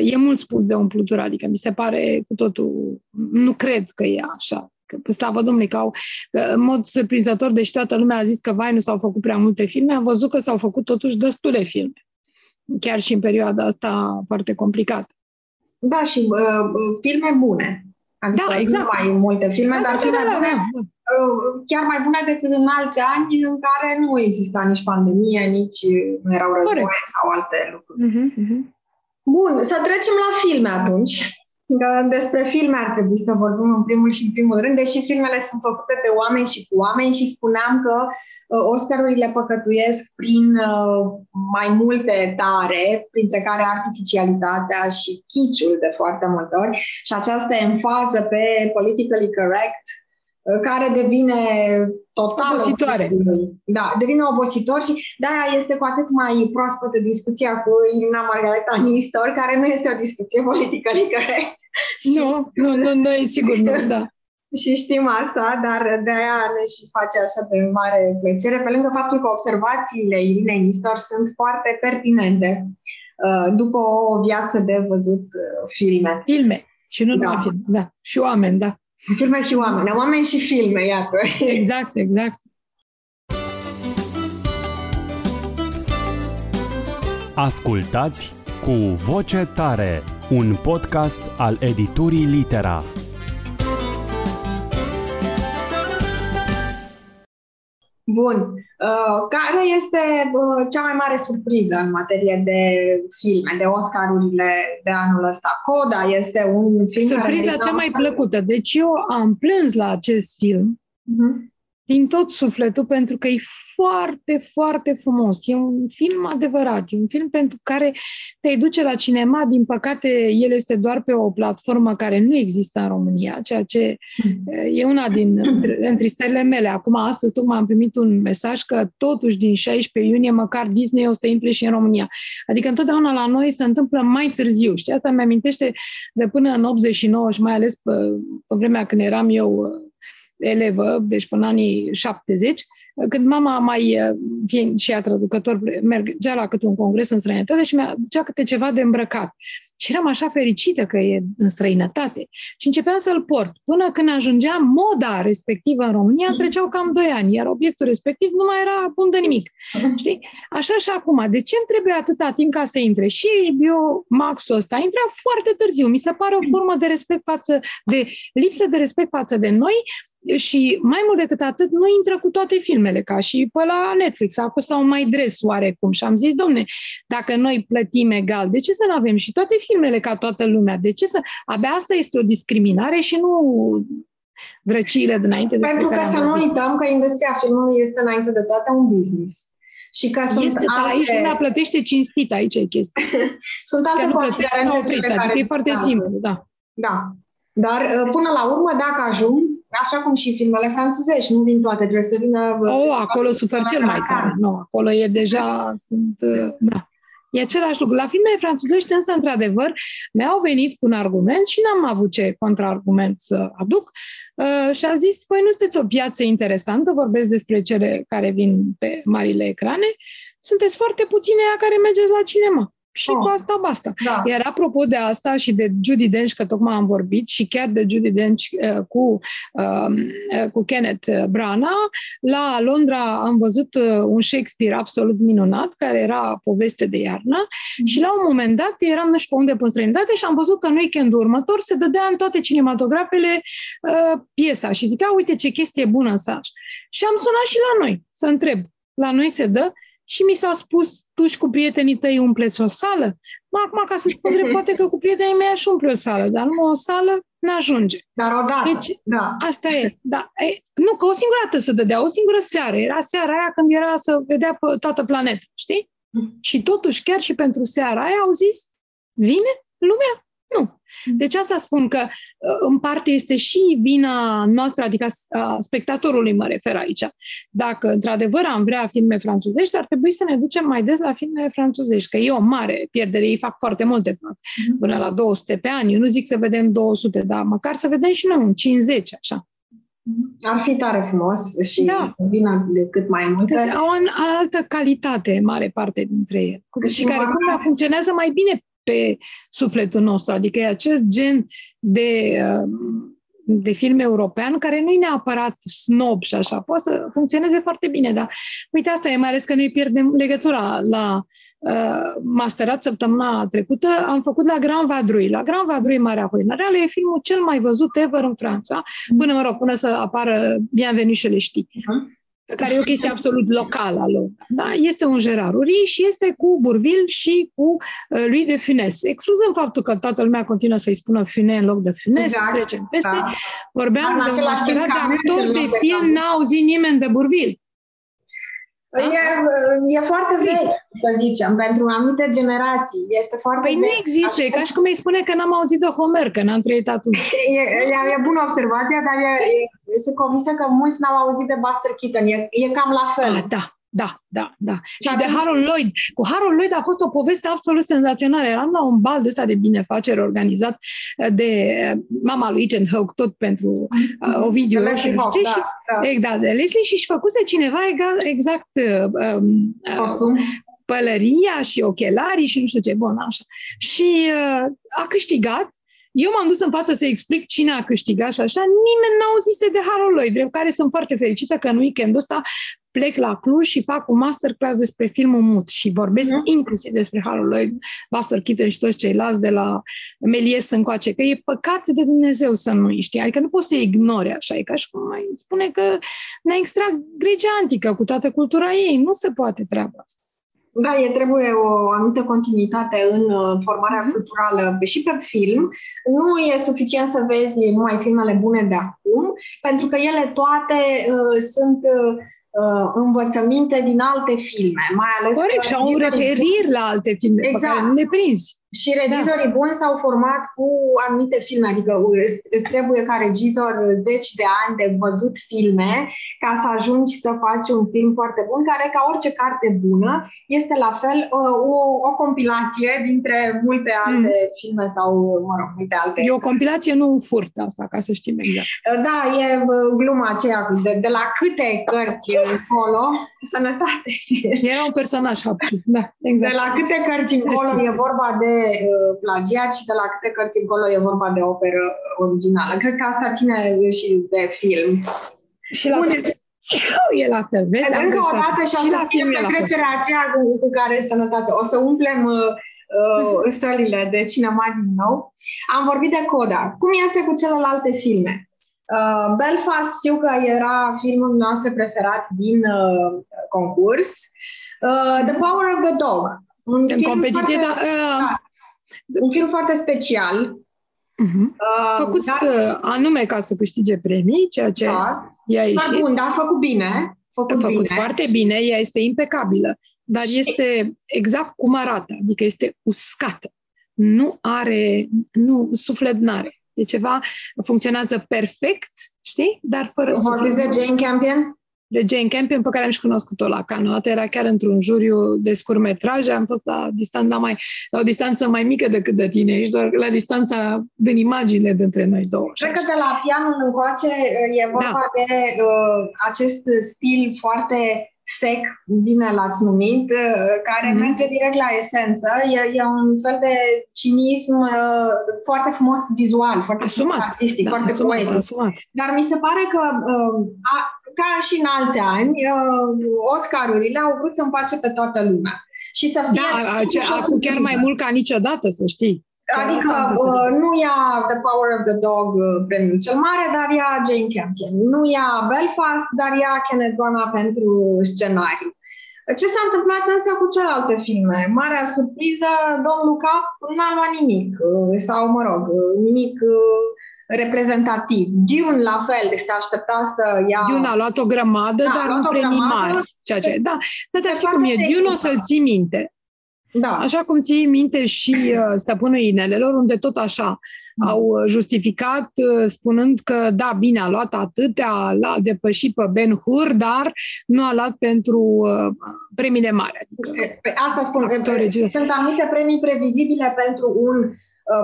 E mult spus de umplutură, adică mi se pare cu totul... Nu cred că e așa. Că, slavă Domnului, că au, că, în mod surprinzător, deși toată lumea a zis că, vai, nu s-au făcut prea multe filme, am văzut că s-au făcut totuși destule filme. Chiar și în perioada asta foarte complicată. Da, și uh, filme bune. Adică Da, exact. Nu mai multe filme, Da, dar da, filme da, da, bune, da. uh, chiar mai bune decât în alți ani în care nu exista nici pandemie, nici nu erau războaie Corect. sau alte lucruri. Mhm, mhm. Bun, să trecem la filme atunci. Că Despre filme ar trebui să vorbim în primul și în primul rând, deși filmele sunt făcute de oameni și cu oameni și spuneam că uh, Oscarurile păcătuiesc prin uh, mai multe tare, printre care artificialitatea și chiciul de foarte multe ori. Și această enfază pe politically correct uh, care devine total Obositoare. Da, devine obositor și de-aia este cu atât mai proaspătă discuția cu Irina Margareta Nistor, care nu este o discuție politically correct. Nu, nu, nu, nu, e sigur, nu, da. Și știm asta, dar de-aia ne și face așa de mare plăcere, pe lângă faptul că observațiile Irinei Nistor sunt foarte pertinente uh, după o viață de văzut uh, filme. Filme. Și nu Da. numai filme, da. Și oameni, da. Filme și oameni, oameni și filme, iată. Exact, exact. Ascultați cu voce tare, un podcast al editurii Litera. Bun. Uh, care este uh, cea mai mare surpriză în materie de filme, de Oscarurile de anul ăsta? Coda este un film Surpriza cea mai plăcută. Deci eu am plâns la acest film. Uh-huh din tot sufletul, pentru că e foarte, foarte frumos. E un film adevărat, e un film pentru care te duce la cinema. Din păcate, el este doar pe o platformă care nu există în România, ceea ce e una din întristările mele. Acum, astăzi, tocmai am primit un mesaj că totuși din 16 iunie, măcar Disney o să intre și în România. Adică întotdeauna la noi se întâmplă mai târziu. Știi, asta mi amintește de până în 89 și mai ales pe, pe vremea când eram eu elevă, deci până anii 70, când mama mai, fiind și ea traducător, mergea la câte un congres în străinătate și mi-a ducea câte ceva de îmbrăcat. Și eram așa fericită că e în străinătate. Și începeam să-l port. Până când ajungea moda respectivă în România, mm. treceau cam 2 ani, iar obiectul respectiv nu mai era bun de nimic. Mm. Știi? Așa și acum. De ce îmi trebuie atâta timp ca să intre? Și HBO Max-ul ăsta intra foarte târziu. Mi se pare o formă de respect față de lipsă de respect față de noi și mai mult decât atât, nu intră cu toate filmele, ca și pe la Netflix. Acum sau mai dres oarecum. Și am zis, domne, dacă noi plătim egal, de ce să nu avem și toate filmele ca toată lumea? De ce să... Abia asta este o discriminare și nu drăciile dinainte. De Pentru că să nu uităm că industria filmului este înainte de toate un business. Și că sunt este, alte... aici lumea plătește cinstit, aici e chestia. sunt alte că nu considerente oprit, care... Adică e foarte da. simplu, da. Da. Dar uh, până la urmă, dacă ajung, așa cum și filmele franțuzești, nu vin toate, trebuie să vină... Oh, acolo sufer cel mai tare. Nu, acolo e deja, sunt, uh, da. E același lucru. La filmele franțuzești, însă, într-adevăr, mi-au venit cu un argument și n-am avut ce contraargument să aduc uh, și a zis, păi nu sunteți o piață interesantă, vorbesc despre cele care vin pe marile ecrane, sunteți foarte puține la care mergeți la cinema. Și oh. cu asta basta. Da. Iar apropo de asta și de Judy Dench, că tocmai am vorbit, și chiar de Judy Dench uh, cu, uh, cu Kenneth Branagh, la Londra am văzut uh, un Shakespeare absolut minunat, care era poveste de iarnă mm. și la un moment dat eram nu știu pe unde pe străinătate și am văzut că în weekendul următor se dădea în toate cinematografele uh, piesa și zicea, uite ce chestie bună în saș. Și am sunat și la noi să întreb. La noi se dă și mi s-a spus, tu și cu prietenii tăi umpleți o sală? Mă, acum, ca să spun drept, poate că cu prietenii mei aș umple o sală, dar nu o sală n-ajunge. Dar odată, deci, da. Asta e, da. E, nu, că o singură dată să dădea, o singură seară. Era seara aia când era să vedea pe toată planeta, știi? Mm. Și totuși, chiar și pentru seara aia, au zis, vine lumea nu. Deci asta spun că uh, în parte este și vina noastră, adică a spectatorului mă refer aici. Dacă într-adevăr am vrea filme franțuzești, ar trebui să ne ducem mai des la filme franțuzești, că e o mare pierdere, ei fac foarte multe, mhm. până la 200 pe an. Eu nu zic să vedem 200, dar măcar să vedem și noi un 50, așa. Ar fi tare frumos și da. să vină de cât mai multe. Au o altă calitate, mare parte dintre ele, și, și care funcționează mai bine pe sufletul nostru. Adică e acest gen de, um, de film european care nu e neapărat snob și așa, poate să funcționeze foarte bine, dar uite asta e, mai ales că noi pierdem legătura la uh, masterat săptămâna trecută, am făcut la Grand Vadrui. La Grand Vadrui, Marea Hoinăreală, e filmul cel mai văzut ever în Franța, până, mă rog, până să apară Bienvenue și le știi. Uh-huh care e o chestie absolut locală a lor. Da? Este un Gerard Uri și este cu Burvil și cu uh, lui de Funes. Excluzând faptul că toată lumea continuă să-i spună Fune în loc de Funes, exact. trecem peste. Da. Vorbeam da, de un masterat de actor de film, n-a auzit nimeni de Burvil. Păi e, e foarte vechi, să zicem, pentru anumite generații. Este foarte Păi vechi. nu există, e ca și cum îi spune că n-am auzit de Homer, că n-am trăit atunci. E, e, e bună observația, dar e, e, sunt convinsă că mulți n-au auzit de Buster Keaton. E, e cam la fel. Ah, da, da, da, da. Și, și de Harold Lloyd. Cu Harold Lloyd a fost o poveste absolut senzațională. Eram la un bal de ăsta de binefacere organizat uh, de uh, mama lui Ethan Hawke, tot pentru uh, Ovidiu și nu știu ce. Da, și, da. Exact, de Leslie și-și făcuse cineva egal, exact uh, um, uh, pălăria și ochelarii și nu știu ce, bun, așa. Și uh, a câștigat Eu m-am dus în față să explic cine a câștigat și așa, nimeni n-a auzise de Harold Lloyd, drept care sunt foarte fericită că în weekendul ăsta plec la Cluj și fac un masterclass despre filmul mut și vorbesc mm. inclusiv despre Harold Lloyd, Buster Keaton și toți ceilalți de la Melies încoace, că e păcat de Dumnezeu să nu știi, adică nu poți să ignori așa, e ca și cum mai spune că ne-a extrat Grecia antică cu toată cultura ei, nu se poate treaba asta. Da, e trebuie o anumită continuitate în uh, formarea mhm. culturală și pe film. Nu e suficient să vezi numai filmele bune de acum, pentru că ele toate uh, sunt uh, uh, învățăminte din alte filme, mai ales Corect, și au un referiri la alte filme exact. pe care nu le prinzi. Și regizorii da. buni s-au format cu anumite filme, adică îți trebuie ca regizor zeci de ani de văzut filme ca să ajungi să faci un film foarte bun, care, ca orice carte bună, este la fel uh, o, o compilație dintre multe alte mm. filme sau, mă rog, multe alte. E o compilație, nu un furt asta, ca să știm exact. Uh, da, e uh, gluma aceea de, de la câte cărți încolo, sănătate. Era un personaj, da, exact. De la câte cărți încolo e vorba de Uh, plagiat și de la câte cărți încolo e vorba de operă originală. Cred că asta ține și de film. Și la fel. E la fel, vezi? Încă o dată și, și o să fie petrecerea aceea cu, cu care sănătate. O să umplem uh, uh, sălile de cinema din nou. Am vorbit de Coda. Cum este cu celelalte filme? Uh, Belfast știu că era filmul nostru preferat din uh, concurs. Uh, the Power of the Dog. Un în competiție, foarte, da, uh, da, un film foarte special. Uh-huh. Uh, făcut dar, uh, anume ca să câștige premii, ceea ce da, i-a ieșit. bun, dar a făcut bine. Făcut, a făcut bine. foarte bine, ea este impecabilă, dar și... este exact cum arată, adică este uscată. Nu are, nu, suflet n-are. E ceva, funcționează perfect, știi? Dar fără Vorbiți de Jane Campion? De Jane Campion, pe care am și cunoscut-o la Canada. Era chiar într-un juriu de scurmetraje. Am fost la, distanța mai, la o distanță mai mică decât de tine, ești doar la distanța din imaginile dintre noi două. Cred că de la pianul încoace e vorba da. de uh, acest stil foarte sec, bine l-ați numit, uh, care mm-hmm. merge direct la esență. E, e un fel de cinism uh, foarte frumos vizual, foarte asumat, artistic, da, foarte asumat, poetic. Asumat. Dar mi se pare că uh, a, ca și în alți ani, uh, Oscarurile au vrut să împace pe toată lumea. Și să fie... Da, acum chiar mai mult ca niciodată, să știi. Adică uh, nu ia The Power of the Dog uh, premiul cel mare, dar ia Jane Campion. Nu ia Belfast, dar ia Kenneth Branagh pentru scenariu. Ce s-a întâmplat însă cu celelalte filme? Marea surpriză, Don Luca n-a luat nimic, uh, sau mă rog, uh, nimic uh, reprezentativ. Dune, la fel, se aștepta să ia... Dune a luat o grămadă, da, dar nu premii mari. Ceea ce... Da, da dar știi cum e, Dune o să-l ții minte. Da. Așa cum ții minte și uh, stăpânul inelelor, unde tot așa mm. au uh, justificat uh, spunând că, da, bine, a luat atâtea, l-a depășit pe Ben Hur, dar nu a luat pentru uh, premiile mari. Adică, pe asta spun, actori, sunt anumite premii previzibile pentru un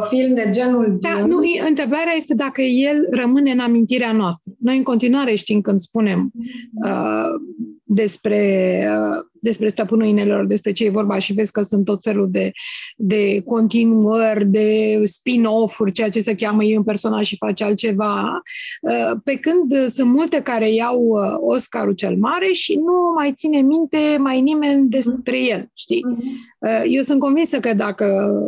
film de genul Da, nu, întrebarea este dacă el rămâne în amintirea noastră. Noi în continuare știm când spunem mm. uh, despre, uh, despre stăpânul inelor, despre ce e vorba și vezi că sunt tot felul de, de continuări, de spin-off-uri, ceea ce se cheamă ei un personaj și face altceva, uh, pe când sunt multe care iau uh, Oscarul cel mare și nu mai ține minte mai nimeni despre el, știi? Mhm. Eu sunt convinsă că dacă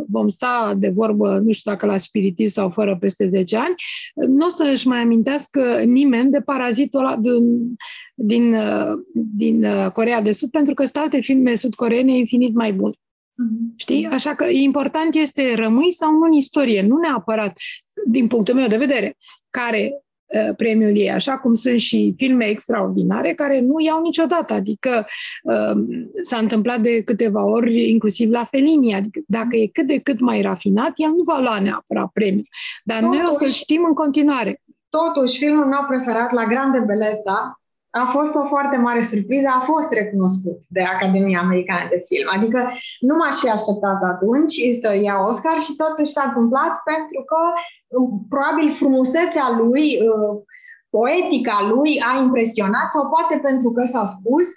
vom sta de vorbă, nu știu dacă la spiritism sau fără peste 10 ani, nu o să-și mai amintească nimeni de parazitul ăla din, din din uh, Corea de Sud, pentru că sunt alte filme sudcoreene infinit mai bune. Mm-hmm. Știi? Așa că important este rămâi sau nu în istorie, nu neapărat, din punctul meu de vedere, care uh, premiul ei, așa cum sunt și filme extraordinare care nu iau niciodată. Adică uh, s-a întâmplat de câteva ori, inclusiv la Fellini. Adică dacă e cât de cât mai rafinat, el nu va lua neapărat premiul. Dar totuși, noi o să știm în continuare. Totuși, filmul meu preferat, La Grande Beleța, a fost o foarte mare surpriză, a fost recunoscut de Academia Americană de Film. Adică nu m-aș fi așteptat atunci să ia Oscar și totuși s-a întâmplat pentru că um, probabil frumusețea lui, uh, poetica lui a impresionat sau poate pentru că s-a spus,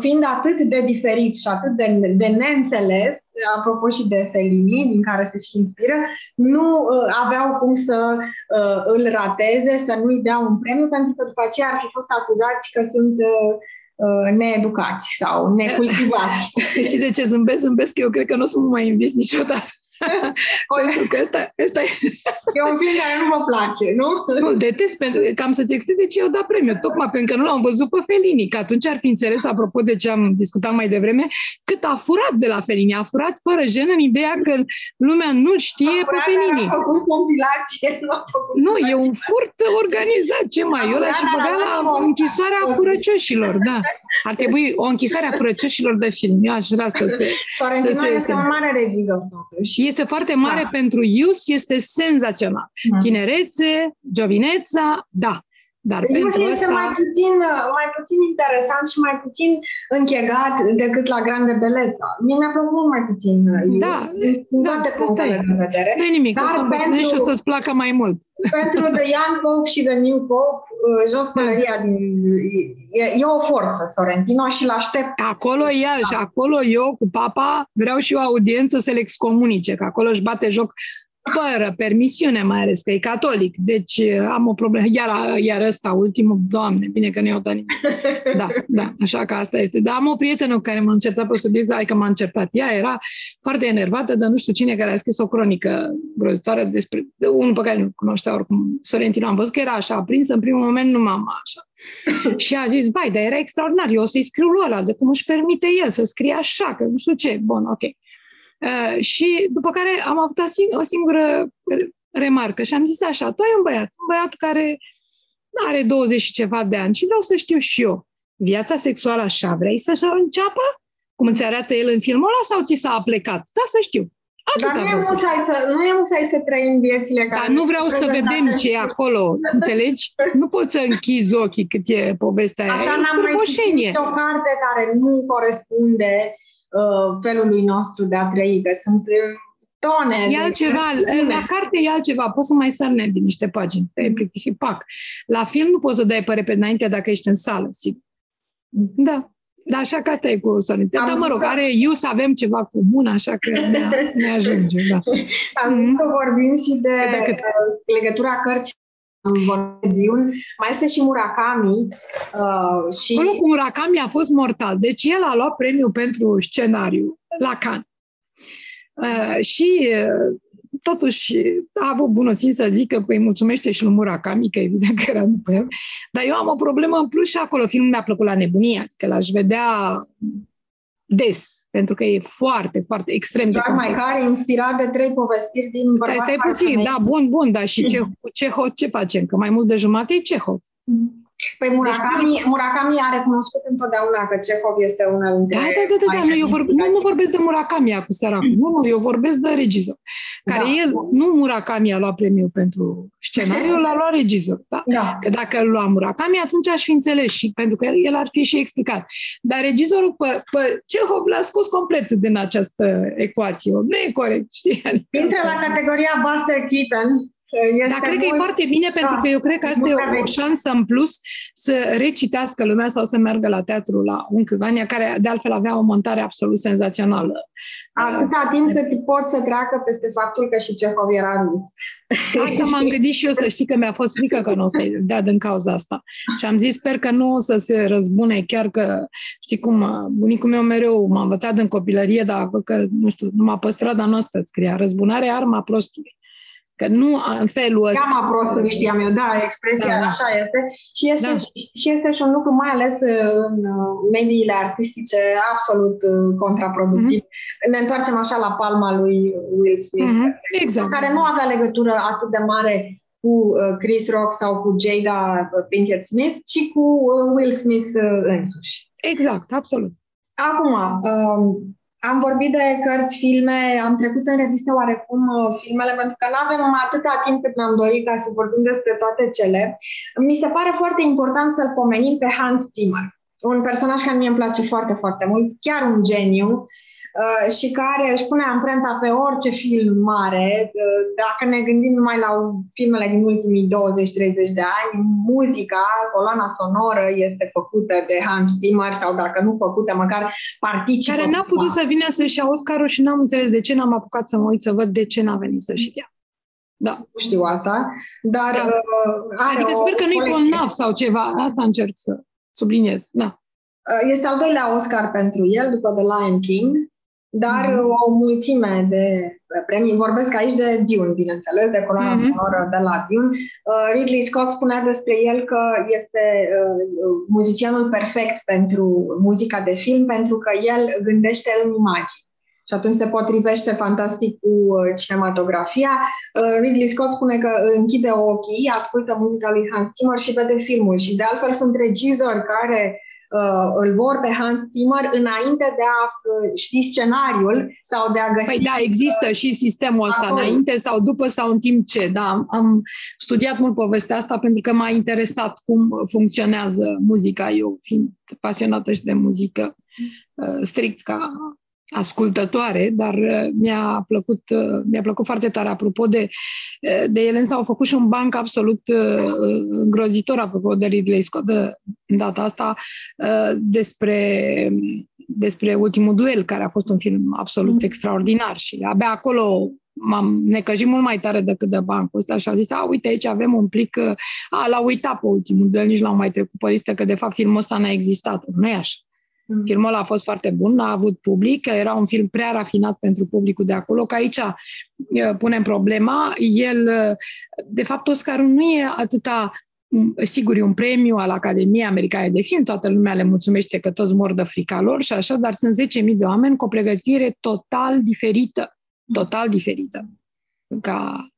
fiind atât de diferit și atât de, de neînțeles, apropo și de Fellini, din care se și inspiră, nu uh, aveau cum să uh, îl rateze, să nu-i dea un premiu, pentru că după aceea ar fi fost acuzați că sunt uh, uh needucați sau necultivați. Știi de ce zâmbesc? Zâmbesc că eu cred că nu o să mă mai invit niciodată. pentru că ăsta, ăsta e un film care nu mă place, nu? Nu, detest, pentru că am să-ți explic de ce eu dat premiu. Tocmai pentru că nu l-am văzut pe Felini, că atunci ar fi înțeles, apropo de ce am discutat mai devreme, cât a furat de la Felini. A furat fără jenă în ideea că lumea nu-l știe pe Felini. A făcut compilație, nu a făcut Nu, e un furt organizat. Ce mai? Eu l-aș băga la închisoarea furăcioșilor, da. Ar trebui o închisoare a furăcioșilor de film. Eu aș vrea să se... Sorrentino este un mare regizor, totuși este foarte mare da. pentru Ius, este senzațional. Da. Tinerețe, giovineța, da. Dar Ius pentru este ăsta... mai puțin, mai puțin interesant și mai puțin închegat decât la Grande Beleța. Mie mi-a plăcut mai puțin Ius, da, din da, toate punctele de vedere. Nu nimic, Dar o să pentru, și o să-ți placă mai mult. Pentru The Young Pope și The New Pope, uh, jos pălăria din... E, e o forță, Sorrentino, și l-aștept. Acolo, iar, și acolo eu cu papa vreau și o audiență să le excomunice, că acolo își bate joc fără permisiune, mai ales că e catolic. Deci uh, am o problemă. Iar, iar ăsta, ultimul, doamne, bine că nu i-au dat nimic. Da, da, așa că asta este. Dar am o prietenă cu care m-a încertat pe subiect, adică m-a încertat. Ea era foarte enervată, dar nu știu cine care a scris o cronică grozitoare despre de unul pe care nu cunoștea oricum. Sorrentino am văzut că era așa aprins, în primul moment nu m-am așa. și a zis, vai, dar era extraordinar, eu o să-i scriu lui ăla, de cum își permite el să scrie așa, că nu știu ce. Bun, ok. Uh, și după care am avut o singură remarcă și am zis așa, tu ai un băiat, un băiat care are 20 și ceva de ani și vreau să știu și eu, viața sexuală așa vrei să se înceapă? Cum îți arată el în filmul ăla sau ți s-a plecat? Da, să știu. Atât Dar nu e, musai să, nu e musai să trăim viețile care... Dar nu vreau să vedem ce e acolo, înțelegi? Nu poți să închizi ochii cât e povestea aia. Așa n-am mai o carte care nu corespunde Uh, felului nostru de a trăi, că sunt uh, tone. E altceva, la carte e altceva, poți să mai sărne din niște pagini, te plictisi, pac. La film nu poți să dai pe repede înainte dacă ești în sală, sigur. Da. Da, așa că asta e cu Sorin. Da, mă rog, are eu să avem ceva comun, așa că ne, ne ajunge. Da. Am zis că vorbim și de, de legătura cărții Diun. Mai este și Murakami. Uh, și... Acolo cu Murakami a fost mortal. Deci el a luat premiul pentru scenariu la Cannes. Uh, și uh, totuși a avut bunosin să zică că îi mulțumește și lui Murakami, că evident că era după el. Dar eu am o problemă în plus și acolo. Filmul mi-a plăcut la nebunie, că l-aș vedea des, pentru că e foarte, foarte extrem Doar de mai care, inspirat de trei povestiri din Stai, stai puțin, da, bun, bun, dar și ce, cu Cehov ce facem? Că mai mult de jumate e Cehov. Mm-hmm. Păi Murakami, deci, Murakami a recunoscut întotdeauna că Cehov este una dintre... Da, da, da, da, da. Nu, eu vorbe, nu, nu vorbesc de Murakami cu săracul. Nu, nu, eu vorbesc de regizor. Care da. el, nu Murakami a luat premiul pentru scenariu, l-a luat regizor. Da? da. Că dacă îl lua Murakami, atunci aș fi înțeles și pentru că el ar fi și explicat. Dar regizorul pe, pe Cehov l-a scos complet din această ecuație. Nu e corect, știi? Adică Intră la categoria Buster Keaton este Dar cred că e foarte bine pentru da, că eu cred că asta e o, o șansă în plus să recitească lumea sau să meargă la teatru la un Vania, care de altfel avea o montare absolut senzațională. Atâta timp cât pot să treacă peste faptul că și Cehov era rus. Asta m-am gândit și eu să știi că mi-a fost frică că nu o să-i dea din cauza asta. Și am zis, sper că nu o să se răzbune, chiar că, știi cum, bunicul meu mereu m-a învățat în copilărie, dar că, nu știu, numai pe strada noastră scria, răzbunare arma prostului. Că nu în felul ăsta. Cam prostului știam eu, da, expresia da, da. așa este. Și este, da. și este și un lucru, mai ales uh, în uh, mediile artistice, absolut uh, contraproductiv. Mm-hmm. Ne întoarcem așa la palma lui Will Smith, mm-hmm. exact. care nu avea legătură atât de mare cu Chris Rock sau cu Jada Pinkett Smith, ci cu Will Smith însuși. Exact, absolut. Acum, um, am vorbit de cărți, filme, am trecut în revistă oarecum uh, filmele, pentru că nu avem atâta timp cât ne-am dorit ca să vorbim despre toate cele. Mi se pare foarte important să-l pomenim pe Hans Zimmer, un personaj care mie îmi place foarte, foarte mult, chiar un geniu. uh, și care își pune amprenta pe orice film mare. Uh, dacă ne gândim numai la filmele din ultimii 20-30 de ani, muzica, coloana sonoră este făcută de Hans Zimmer sau dacă nu făcută, măcar participă. Care n-a putut să vină să-și ia Oscarul și n-am înțeles de ce n-am apucat să mă uit să văd de ce n-a venit să-și ia. Da. Nu știu asta, dar da. uh, Adică sper că nu-i bolnav sau ceva. Asta încerc să subliniez. Da. Uh, este al doilea Oscar pentru el, după The Lion King, dar mm-hmm. o mulțime de premii. Vorbesc aici de Dune, bineînțeles, de coloana mm-hmm. sonoră de la Dune. Uh, Ridley Scott spunea despre el că este uh, muzicianul perfect pentru muzica de film, pentru că el gândește în imagini. Și atunci se potrivește fantastic cu cinematografia. Ridley Scott spune că închide ochii, ascultă muzica lui Hans Zimmer și vede filmul. Și de altfel sunt regizori care uh, îl vor pe Hans Zimmer înainte de a uh, ști scenariul sau de a găsi... Păi da, există uh, și sistemul ăsta, acolo. înainte sau după sau în timp ce, da. Am studiat mult povestea asta pentru că m-a interesat cum funcționează muzica, eu fiind pasionată și de muzică uh, strict ca ascultătoare, dar uh, mi-a plăcut, uh, mi-a plăcut foarte tare. Apropo de, uh, de ele, însă au făcut și un banc absolut îngrozitor, apropo de Ridley Scott, de data asta, despre, despre Ultimul Duel, care a fost un film absolut mm. extraordinar și abia acolo m-am necăjit mult mai tare decât de bancul ăsta și a zis, a, uite, aici avem un plic, a, l-a uitat pe ultimul duel, nici l-am mai trecut pe listă, că de fapt filmul ăsta n-a existat, nu e așa? Mm. Filmul a fost foarte bun, a avut public, era un film prea rafinat pentru publicul de acolo, că aici punem problema. El, de fapt, Oscarul nu e atâta sigur, e un premiu al Academiei Americane de Film, toată lumea le mulțumește că toți mor de frica lor și așa, dar sunt 10.000 de oameni cu o pregătire total diferită, total diferită. Ca,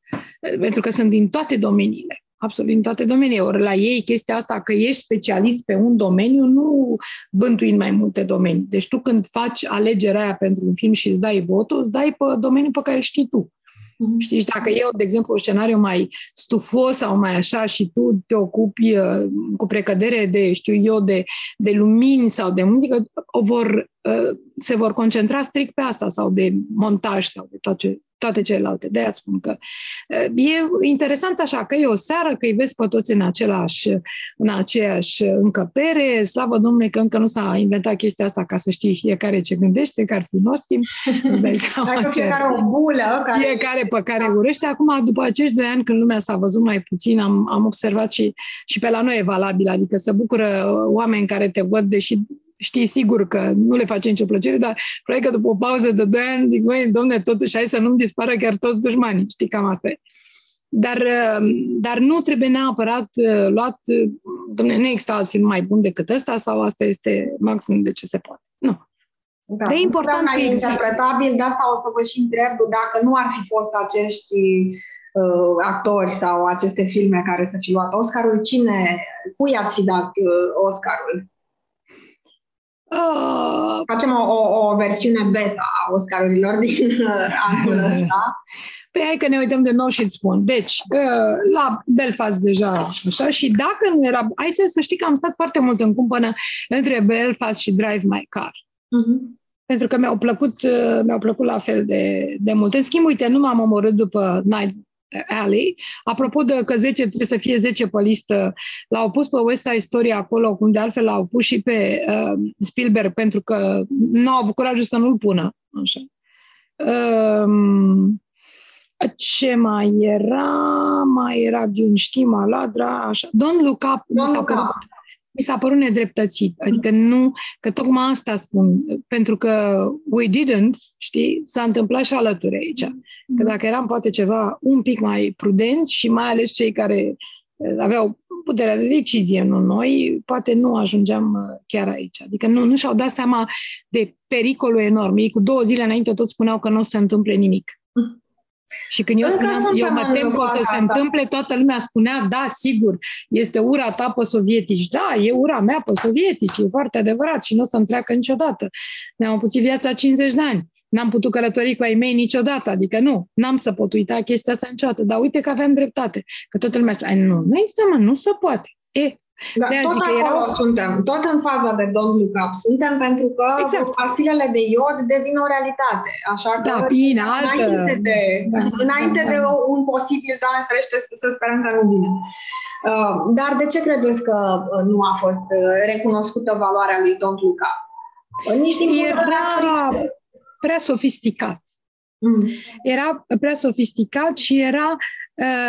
pentru că sunt din toate domeniile absolut în toate domeniile. Ori la ei chestia asta că ești specialist pe un domeniu nu bântui în mai multe domenii. Deci tu când faci alegerea aia pentru un film și îți dai votul, îți dai pe domeniul pe care știi tu. Mm-hmm. Știi, și dacă eu, de exemplu, un scenariu mai stufos sau mai așa și tu te ocupi uh, cu precădere de, știu eu, de, de lumini sau de muzică, o vor, uh, se vor concentra strict pe asta sau de montaj sau de toate, toate celelalte. De aia spun că e interesant așa, că e o seară, că îi vezi pe toți în, același, în aceeași încăpere, slavă Domnului că încă nu s-a inventat chestia asta ca să știi fiecare ce gândește, că ar fi nostim, îți dai seama Dacă ce... fiecare o bulă. Care... Fiecare pe care da. urăște. Acum, după acești doi ani, când lumea s-a văzut mai puțin, am, am observat și, și pe la noi e valabil, adică să bucură oameni care te văd, deși știi sigur că nu le face nicio plăcere, dar probabil că după o pauză de 2 ani zic, măi, domne, totuși hai să nu-mi dispară chiar toți dușmanii. Știi, cam asta e. Dar, uh, dar nu trebuie neapărat uh, luat, uh, domne, nu există alt film mai bun decât ăsta sau asta este maximum de ce se poate. Nu. Da, de important că există. interpretabil, de asta o să vă și întreb dacă nu ar fi fost acești uh, actori sau aceste filme care să fi luat Oscarul, cine, cui ați fi dat uh, Oscarul? Uh, Facem o, o, o versiune beta a Oscarurilor din uh, anul ăsta. Păi hai că ne uităm de nou și îți spun. Deci, uh, la Belfast deja, așa, și dacă nu era... Hai să, să știi că am stat foarte mult în cumpănă între Belfast și Drive My Car. Uh-huh. Pentru că mi-au plăcut, uh, mi-au plăcut la fel de, de mult. În schimb, uite, nu m-am omorât după Night Alley. Apropo de că 10 trebuie să fie 10 pe listă, l-au pus pe West Side Story acolo, cum de altfel l-au pus și pe uh, Spielberg, pentru că nu au avut curajul să nu-l pună. Așa. Um, ce mai era? Mai era Dune, știm, Aladra, așa. Don't Look Up. Don't Look Up mi s-a părut nedreptățit. Adică nu, că tocmai asta spun, pentru că we didn't, știi, s-a întâmplat și alături aici. Că dacă eram poate ceva un pic mai prudenți și mai ales cei care eh, aveau puterea de decizie, nu noi, poate nu ajungeam eh, chiar aici. Adică nu, nu și-au dat seama de pericolul enorm. Ei cu două zile înainte tot spuneau că nu o să se întâmple nimic. Și când eu spuneam, eu mă tem că o să se întâmple, toată lumea spunea, da, sigur, este ura ta pe sovietici. Da, e ura mea pe sovietici, e foarte adevărat și nu o să întreacă niciodată. Ne-am puțit viața 50 de ani. N-am putut călători cu ai mei niciodată, adică nu, n-am să pot uita chestia asta niciodată, dar uite că aveam dreptate, că toată lumea spune, nu, nu există, mă, nu se poate. E, da, de tot zic că acolo erau... suntem, tot în faza de don't look up suntem, pentru că Exact. pastilele de iod devin o realitate. Așa că Da, bine, altă... înainte de, Da, înainte da, de da. un posibil, Doamne ferește, să sperăm că nu vine. Uh, Dar de ce credeți că uh, nu a fost uh, recunoscută valoarea lui Don't Look Up? Uh, Nici din punct de vedere Era actoristic. prea sofisticat. Mm. Era prea sofisticat și era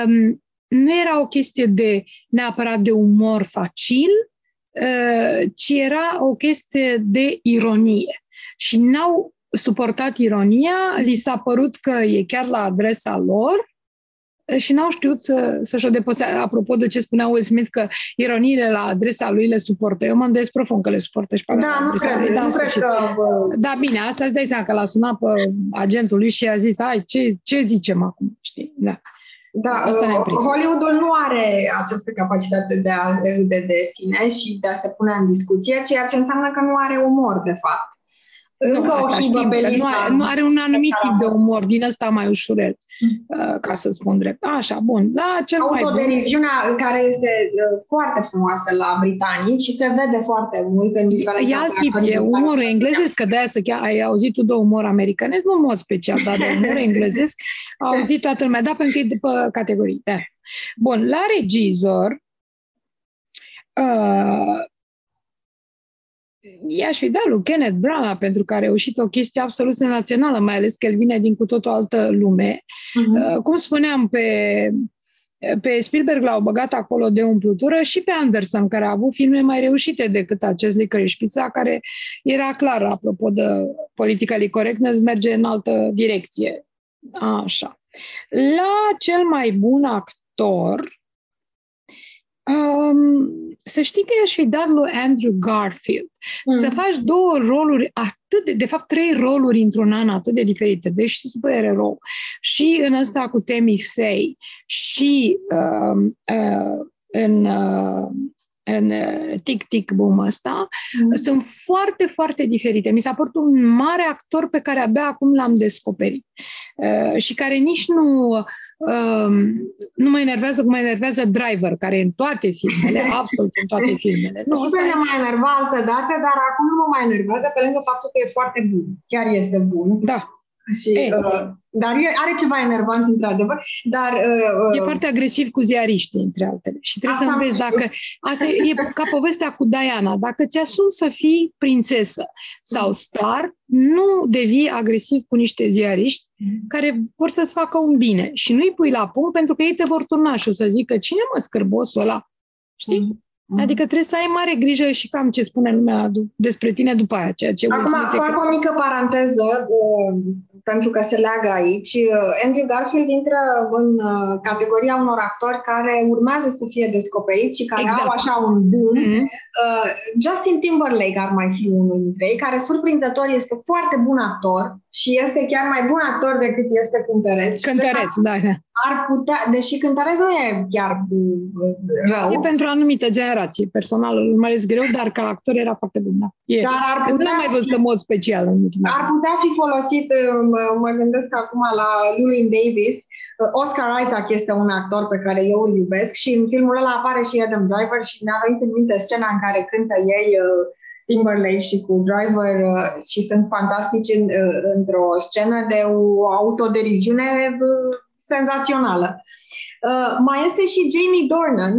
um, nu era o chestie de neapărat de umor facil, uh, ci era o chestie de ironie. Și n-au suportat ironia, li s-a părut că e chiar la adresa lor uh, și n-au știut să, să-și o depăsească. Apropo de ce spunea Will Smith, că ironiile la adresa lui le suportă. Eu mă îndoiesc profund că le suportă și pe alea Da, la nu adresa lui, cred, dar nu în cred sfârșit. că... uh, Da, bine, asta îți dai seama că l-a sunat pe agentul lui și a zis, hai, ce, ce zicem acum, știi? Da. Da, Asta ne-am uh, prins. Hollywoodul nu are această capacitate de a râde de sine și de a se pune în discuție, ceea ce înseamnă că nu are umor, de fapt. Încă nu, o asta șibă știm, pe că nu lista. are, nu are un anumit care tip de am- umor, din ăsta mai ușurel, Mm. uh, ca să spun drept. Așa, bun, da, cel mai bun. Autoderiziunea care este uh, foarte frumoasă la britanici și se vede foarte mult în diferența E alt între tip, actorii e britanici umorul și englezesc, că de-aia să chiar, ai auzit tu de umor americanesc, nu în mod special, dar de umor englezesc, a auzit toată lumea, da, pentru că e după categorii. De asta. Bun, la regizor, uh, i-aș fi dat lui Kenneth Branagh pentru că a reușit o chestie absolut senzațională, mai ales că el vine din cu tot o altă lume. Mhm. Uh, cum spuneam, pe, pe Spielberg l-au băgat acolo de umplutură și pe Anderson, care a avut filme mai reușite decât acest Licorice Pizza, care era clar, apropo de politically correctness, merge în altă direcție. Așa. La cel mai bun actor, um, să știi că i-aș fi dat lui Andrew Garfield. Mm. Să faci două roluri atât de, de fapt, trei roluri într-un an atât de diferite, deci și supererou, și în ăsta cu Tammy Faye, și uh, uh, în, uh, în uh, Tic Tic Boom ăsta, Mm. sunt foarte, foarte diferite. Mi s-a părut un mare actor pe care abia acum l-am descoperit uh, și care nici nu, uh, nu mă enervează cum mă enervează Driver, care e în toate filmele, absolut în toate filmele. Nu, și ăsta pe e- mine mă enerva altă dată, dar acum nu mă mai enervează pe lângă faptul că e foarte bun. Chiar este bun. da, Și, E. uh, dar e, are ceva enervant, într-adevăr. Dar, uh, E foarte agresiv cu ziariștii, între altele. Și trebuie Asta să am înveți știut. dacă... Asta e, e ca povestea cu Diana. Dacă ți asumi să fii prințesă sau star, nu devii agresiv cu niște ziariști care vor să-ți facă un bine. Și nu-i pui la punct pentru că ei te vor turna și o să zică cine mă scârbosul ăla? Știi? Mm. Adică trebuie să ai mare grijă și cam ce spune lumea du- despre tine după aia, ceea ce Will Acum Smith e fac o mică paranteză, uh, pentru că se leagă aici. Uh, Andrew Garfield intră în uh, categoria unor actori care urmează să fie descoperiți și care Exact. au așa un boom. Mhm. Uh, Justin Timberlake ar mai fi unul dintre ei, care surprinzător este foarte bun actor și este chiar mai bun actor decât este cântăreț. Și Cântăreț, da, da. Ar putea, deși cântăreț nu e chiar uh, rău, E pentru o anumită generație. Personal îl urmăresc greu, dar ca actor era foarte bun, da. E. dar ar Că nu putea, l-am mai văzut în mod special în ultima ar putea fi folosit, uh, mă, mă gândesc acum la Llewyn Davis, Uh, Oscar Isaac este un actor pe care eu îl iubesc și în filmul ăla apare și Adam Driver și mi-a venit în minte scena în care cântă ei uh, Timberlake și cu Driver uh, și sunt fantastici în, uh, într-o scenă de o autoderiziune uh, senzațională. Uh, mai este și Jamie Dornan,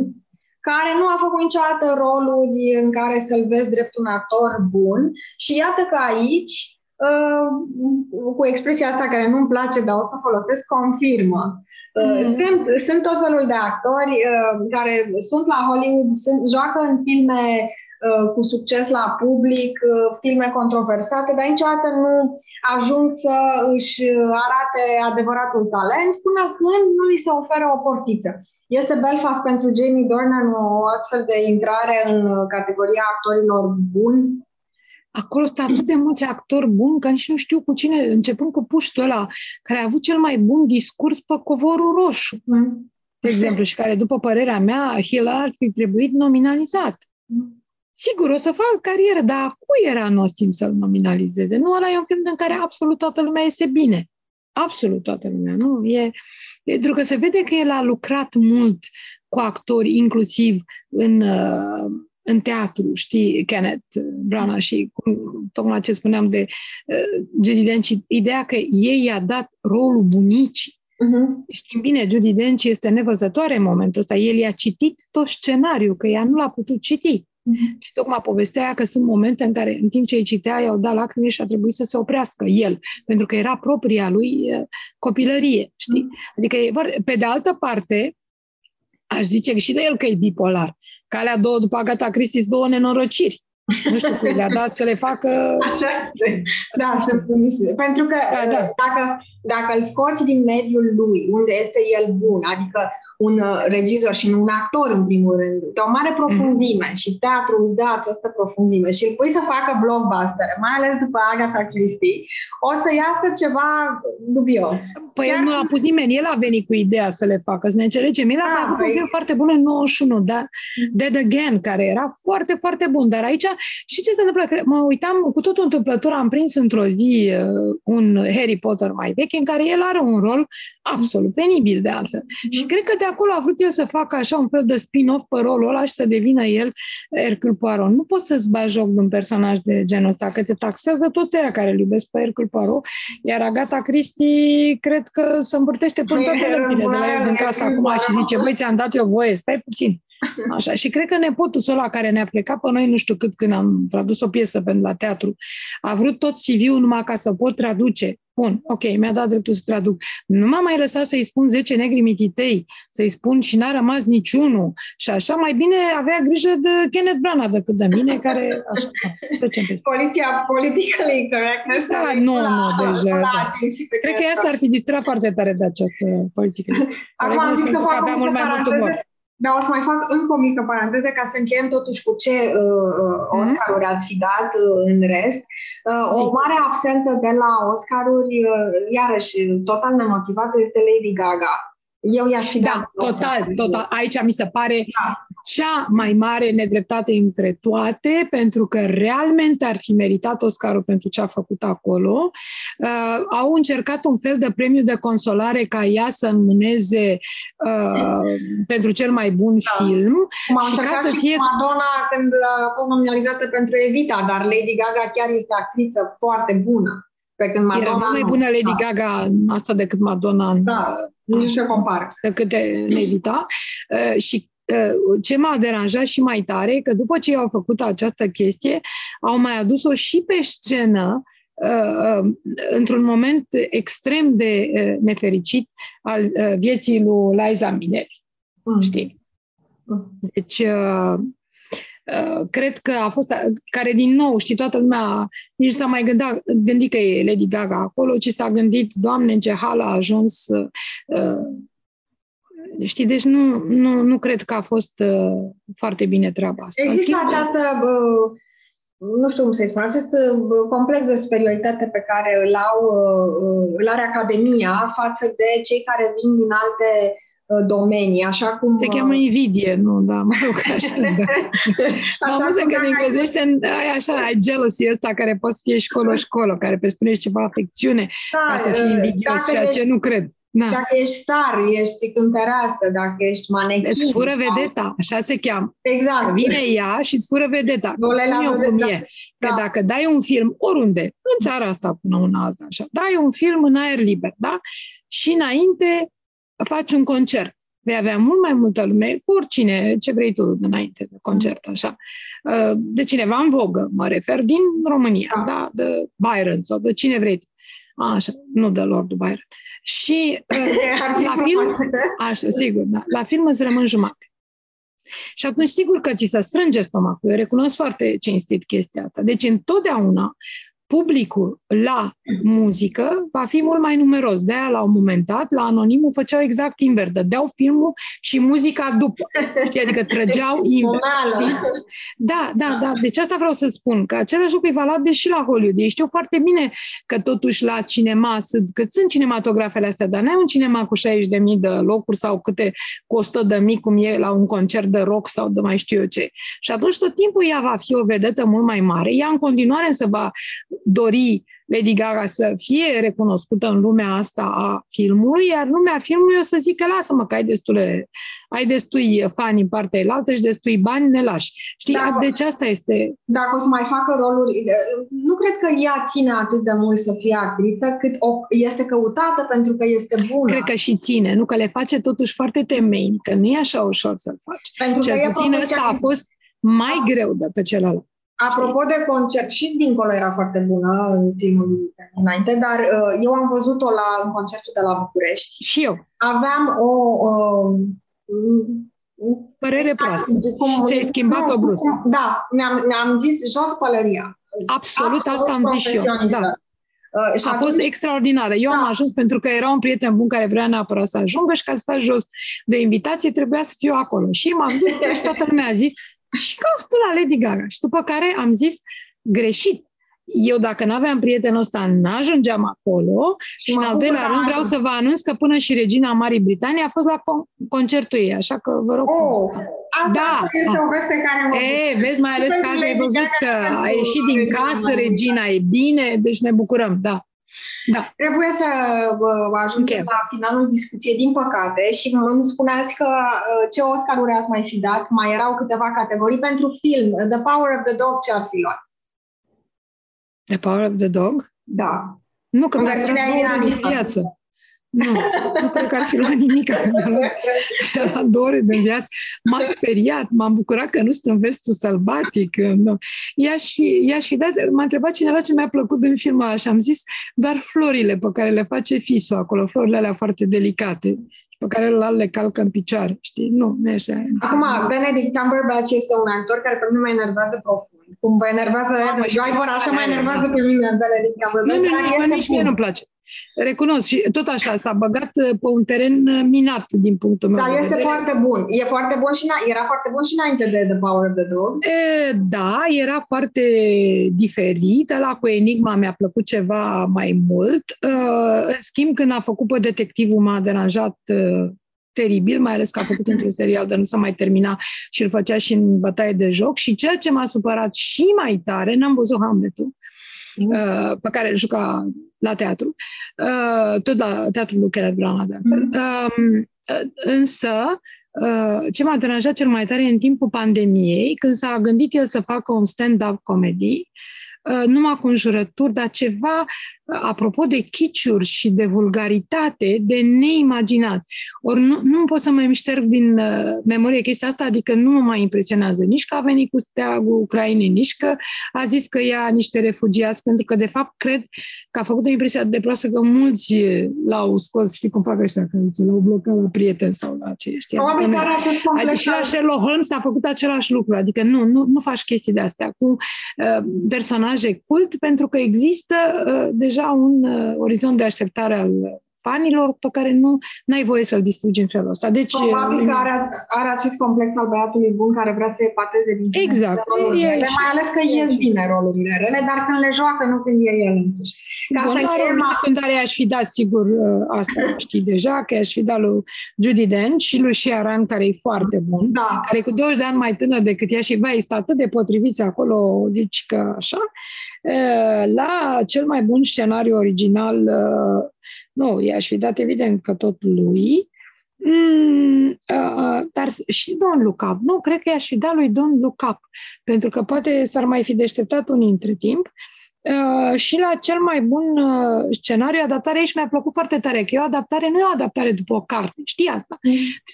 care nu a făcut niciodată roluri în care să-l vezi drept un actor bun și iată că aici, uh, cu expresia asta care nu-mi place, dar o să o folosesc, confirmă. Uh, Mm. Sunt, sunt tot felul de actori uh, care sunt la Hollywood, sunt, joacă în filme uh, cu succes la public, uh, filme controversate, dar niciodată nu ajung să își arate adevăratul talent până când nu li se oferă o portiță. Este Belfast pentru Jamie Dornan o astfel de intrare în uh, categoria actorilor buni? Acolo sunt atât de mulți actori buni că nici nu știu cu cine, începând cu puștul ăla, care a avut cel mai bun discurs pe covorul roșu, Mm. de exemplu, și care, după părerea mea, Hill ar fi trebuit nominalizat. Sigur, o să fac carieră, dar a cui era Nostin să-l nominalizeze? Nu, ăla e un film în care absolut toată lumea iese bine. absolut toată lumea, nu? E, pentru că se vede că el a lucrat mult cu actori, inclusiv în, uh, în teatru, știi, Kenneth Branagh și cum, tocmai ce spuneam de uh, Judy Dench, ideea că ei i-a dat rolul bunicii. Uh-huh. Știm bine, Judy Dench este nevăzătoare în momentul ăsta. El i-a citit tot scenariul, că ea nu l-a putut citi. Uh-huh. Și tocmai povestea că sunt momente în care, în timp ce îi citea, i-au dat lacrimi și a trebuit să se oprească el, pentru că era propria lui uh, copilărie, știi? Uh-huh. Adică, pe de altă parte, aș zice și de el că e bipolar. Calea două după Agata Christie două nenorociri. Nu știu cui le-a dat să le facă... Așa este. Da, sunt puniște. Pentru că da, da. Dacă, dacă îl scoți din mediul lui, unde este el bun, adică un uh, regizor și un actor, în primul rând, de o mare profunzime mm-hmm. și teatru îți dă această profunzime și îl pui să facă blockbuster, mai ales după Agatha Christie, o să iasă ceva dubios. Păi Chiar... nu l-a pus nimeni, el a venit cu ideea să le facă, să ne înțelegem. El a mai avut păi... un film foarte bun în 91, da? Mm-hmm. Dead Again, care era foarte, foarte bun, dar aici și ce se întâmplă? Mă uitam, cu totul întâmplător, am prins într-o zi uh, un Harry Potter mai vechi, în care el are un rol absolut penibil de altfel. Mm-hmm. Și cred că de acolo a vrut el să facă așa un fel de spin-off pe rolul ăla și să devină el Hercule Poirot. Nu poți să-ți bagi joc de un personaj de genul ăsta, că te taxează toți aia care îl iubesc pe Hercule Poirot, iar Agata Christie cred că se împărtește până toate de la el din casă acum și zice, băi, ți-am dat eu voie, stai puțin. Așa. Și cred că nepotul ăla care ne-a plecat pe noi, nu știu cât, când am tradus o piesă pentru la teatru, a vrut tot CV-ul numai ca să pot traduce. Bun, ok, mi-a dat dreptul să traduc. Nu m-a mai lăsat să-i spun 10 negri mititei, să-i spun și n-a rămas niciunul. Și așa mai bine avea grijă de Kenneth Branagh decât de mine, care... Așa, Poliția politically correctness. Da, nu, nu, deja. Da. Cred că asta ar fi distrat foarte tare de această politică. Acum am zis că fac avea mult mai mult umor. Dar o să mai fac încă o mică paranteză ca să încheiem totuși cu ce uh, uh mhm. Oscaruri ați fi dat uh, în rest. Uh, o mare absentă de la Oscaruri, uh, iarăși total nemotivată, este Lady Gaga. Eu i-aș fi da, dat. total, total. Aici mi se pare da. cea mai mare nedreptate între toate, pentru că realmente ar fi meritat Oscarul pentru ce a făcut acolo. Uh, au încercat un fel de premiu de consolare ca ea să înmâneze uh, pentru cel mai bun da. film. Cum și ca să fie Madonna când a fost nominalizată pentru Evita, dar Lady Gaga chiar este actriță foarte bună. Pe când Madonna Era mai bună Lady da. Gaga asta decât Madonna da, nu se compar. Decât de Nevita. Uh, și uh, ce m-a deranjat și mai tare, că după ce au făcut această chestie, au mai adus-o și pe scenă uh, într-un moment extrem de nefericit al vieții lui Liza Minnelli. Mm. Știi? Mm. Deci, Uh, cred că a fost, care din nou, știi, toată lumea nici nu s-a mai gândit, gândit că e Lady Gaga acolo, ci s-a gândit, Doamne, în ce hal a ajuns. Uh, știi, deci nu, nu, nu cred că a fost uh, foarte bine treaba asta. Există schimb, această, uh, nu știu cum să-i spun, acest complex de superioritate pe care îl, au, îl are Academia față de cei care vin din alte Uh, domenii, așa cum... Se cheamă uh, invidie, nu, da, mă rog, așa, da. așa cum că în englezește ai așa, ai jealousy ăsta care poate fi școlo-școlo, care pe spune ceva afecțiune da, ca să fii uh, invidios, ceea ce nu cred. Da. Dacă ești star, ești cântăreață, dacă ești manechin. Îți fură vedeta, așa se cheamă. Exact. Vine ea și îți fură vedeta. Spun eu cum e. Că da. dacă dai un film oriunde, în țara asta până una asta, așa, dai un film în aer liber, da? Și înainte faci un concert. Vei avea mult mai multă lume, cu oricine, ce vrei tu înainte de concert, așa. Uh, de cineva în vogă, mă refer, din România, da, da? de Byron sau de cine vrei. Așa, nu de Lord Byron. Și uh, la film, așa, sigur, da, la film îți rămân jumate. Și atunci, sigur că ți se strânge stomacul. Eu recunosc foarte cinstit chestia asta. Deci, întotdeauna publicul la muzică va fi mult mai numeros. De aia, la un moment dat, la Anonimul făceau exact invers. Dădeau filmul și muzica după. Știi? Adică trăgeau invers. Știi? Da, da, da. Deci asta vreau să spun, că același lucru e valabil și la Hollywood. Ei știu foarte bine că totuși la cinema sunt, că sunt cinematografele astea, dar n-ai un cinema cu 60.000 de locuri sau câte cu 100.000 cum e la un concert de rock sau de mai știu eu ce. Și atunci tot timpul ea va fi o vedetă mult mai mare. Ea în continuare să va dori Lady Gaga să fie recunoscută în lumea asta a filmului, iar lumea filmului o să zică, lasă-mă că ai destule, ai destui fani în partea elaltă și destui bani, ne lași. Știi, Da. deci asta este... Dacă o să mai facă roluri, nu cred că ea ține atât de mult să fie actriță, cât o, este căutată pentru că este bună. Cred că și ține, nu că le face totuși foarte temei, că nu e așa ușor să-l faci. pentru că Cel e puțin ăsta a profesionist. fost mai greu de pe celălalt. Apropo de concert, și dincolo era foarte bună în filmul înainte, dar uh, eu am văzut-o la, în concertul de la București. Și eu, Aveam o... Uh, părere proastă. cum, Ți-ai schimbat-o nu, brusc. cum- Da, mi-am, mi-am zis jos pălăria. Absolut, asta am zis și eu. profesionistă. Da. Uh, și A fost atunci- extraordinară. Eu am Da. ajuns pentru că era un prieten bun care vrea neapărat să ajungă și ca să faci jos de invitație trebuia să fiu acolo. Și m-am dus și toată lumea a zis și că tu la Lady Gaga. Și după care am zis greșit. Eu dacă nu aveam prietenul ăsta, n-ajungeam acolo și Mă în al bucur doilea că rând am vreau ajuns. să vă anunț că până și regina Marii Britanii a fost la con- concertul ei, așa că vă rog frumos. Oh, asta Da. este o veste care mă E, vezi, mai ales că azi ai văzut că a ieșit din Regina casă Maria. regina, e bine, deci ne bucurăm, da. Da. Trebuie să uh, ajungem Ok. la finalul discuției, din păcate, și îmi spuneați că uh, ce Oscar-uri ați mai fi dat, mai erau câteva categorii pentru film. The Power of the Dog ce ar fi luat? The Power of the Dog? Da. Nu, că În mi-a versiunea dat două ore de iranistă. viață. Nu, nu cred că ar fi luat nimic. Că mi-a luat la două ore de viață. M-a speriat, m-am bucurat că nu sunt în vestul sălbatic. Nu. I-aș fi, i-aș fi dat, m-a întrebat cineva ce mi-a plăcut din filmul ăla și am zis doar florile pe care le face Fiso acolo, florile alea foarte delicate și pe care ăla le calcă în picioare. Știi? Nu, nu e așa. Acum, Benedict Cumberbatch este un actor care pe mine mă enervează profund. Cum vă enervează Adam și Driver, pe așa mă fiecare, enervează da. pe mine Benedict Nu, Cumberbatch. nu, dar nici, este mă, nici mie bun. nu-mi place. Recunosc și tot așa, s-a băgat uh, pe un teren uh, minat din punctul meu Dar de este vedere. foarte bun. E foarte bun și na- era foarte bun și înainte de The Power of the Dog. E, da, era foarte diferit. Ăla cu Enigma mi-a plăcut ceva mai mult. Uh, În schimb, când a făcut pe detectivul, m-a deranjat uh, teribil, mai ales că a făcut într-un serial de nu se mai termina și îl făcea și în bătaie de joc. Și ceea ce m-a supărat și mai tare, n-am văzut Hamletul, uh, pe care îl juca la teatru, uh, tot la teatrul lui Kenneth Branagh, de altfel. Um, uh, însă, uh, ce m-a deranjat cel mai tare în timpul pandemiei, când s-a gândit el să facă un stand-up comedy, uh, numai cu înjurături, dar ceva, uh, apropo de chiciuri și de vulgaritate, de neimaginat. Ori nu, nu pot să mai șterg din uh, memorie chestia asta, adică nu mă mai impresionează nici că a venit cu steagul Ucrainei, nici că a zis că ia niște refugiați, pentru că, de fapt, cred că a făcut o impresie atât de proastă că mulți l-au scos, știi cum fac ăștia, că zice, l-au blocat la prieten sau la ce știi. Adică, Oameni nu- care acest Adică complex și la Sherlock Holmes a făcut același lucru, adică nu, nu, nu faci chestii de astea cu uh, personaje cult, pentru că există uh, deja un uh, orizont de așteptare al fanilor pe care nu ai voie să-l distrugi în felul ăsta. Deci, Probabil uh, că are, are acest complex al băiatului bun care vrea să epateze din tine Exact. de rolurile E rele, și- mai ales că ies bine rolurile rele, dar când le joacă, nu când e el însuși. Ca Bun, să la încheiem rolul secundare aș fi dat sigur uh, asta, știi deja, că aș fi dat lui Judy Dench și lui Sharon, care e foarte bun, Da, care e cu 20 de ani mai tânăr decât ea și vai, este atât de potriviți acolo, zici că așa. Uh, La cel mai bun scenariu original, uh, nu, i-aș fi dat evident că tot lui, Mm, uh, dar și Don Look Up. Nu, cred că i-aș fi dat lui Don Look Up, pentru că poate s-ar mai fi deșteptat unii între timp. Uh, și la cel mai bun uh, scenariu, adaptare aici mi-a plăcut foarte tare, că e o adaptare, nu e o adaptare după o carte, știi asta?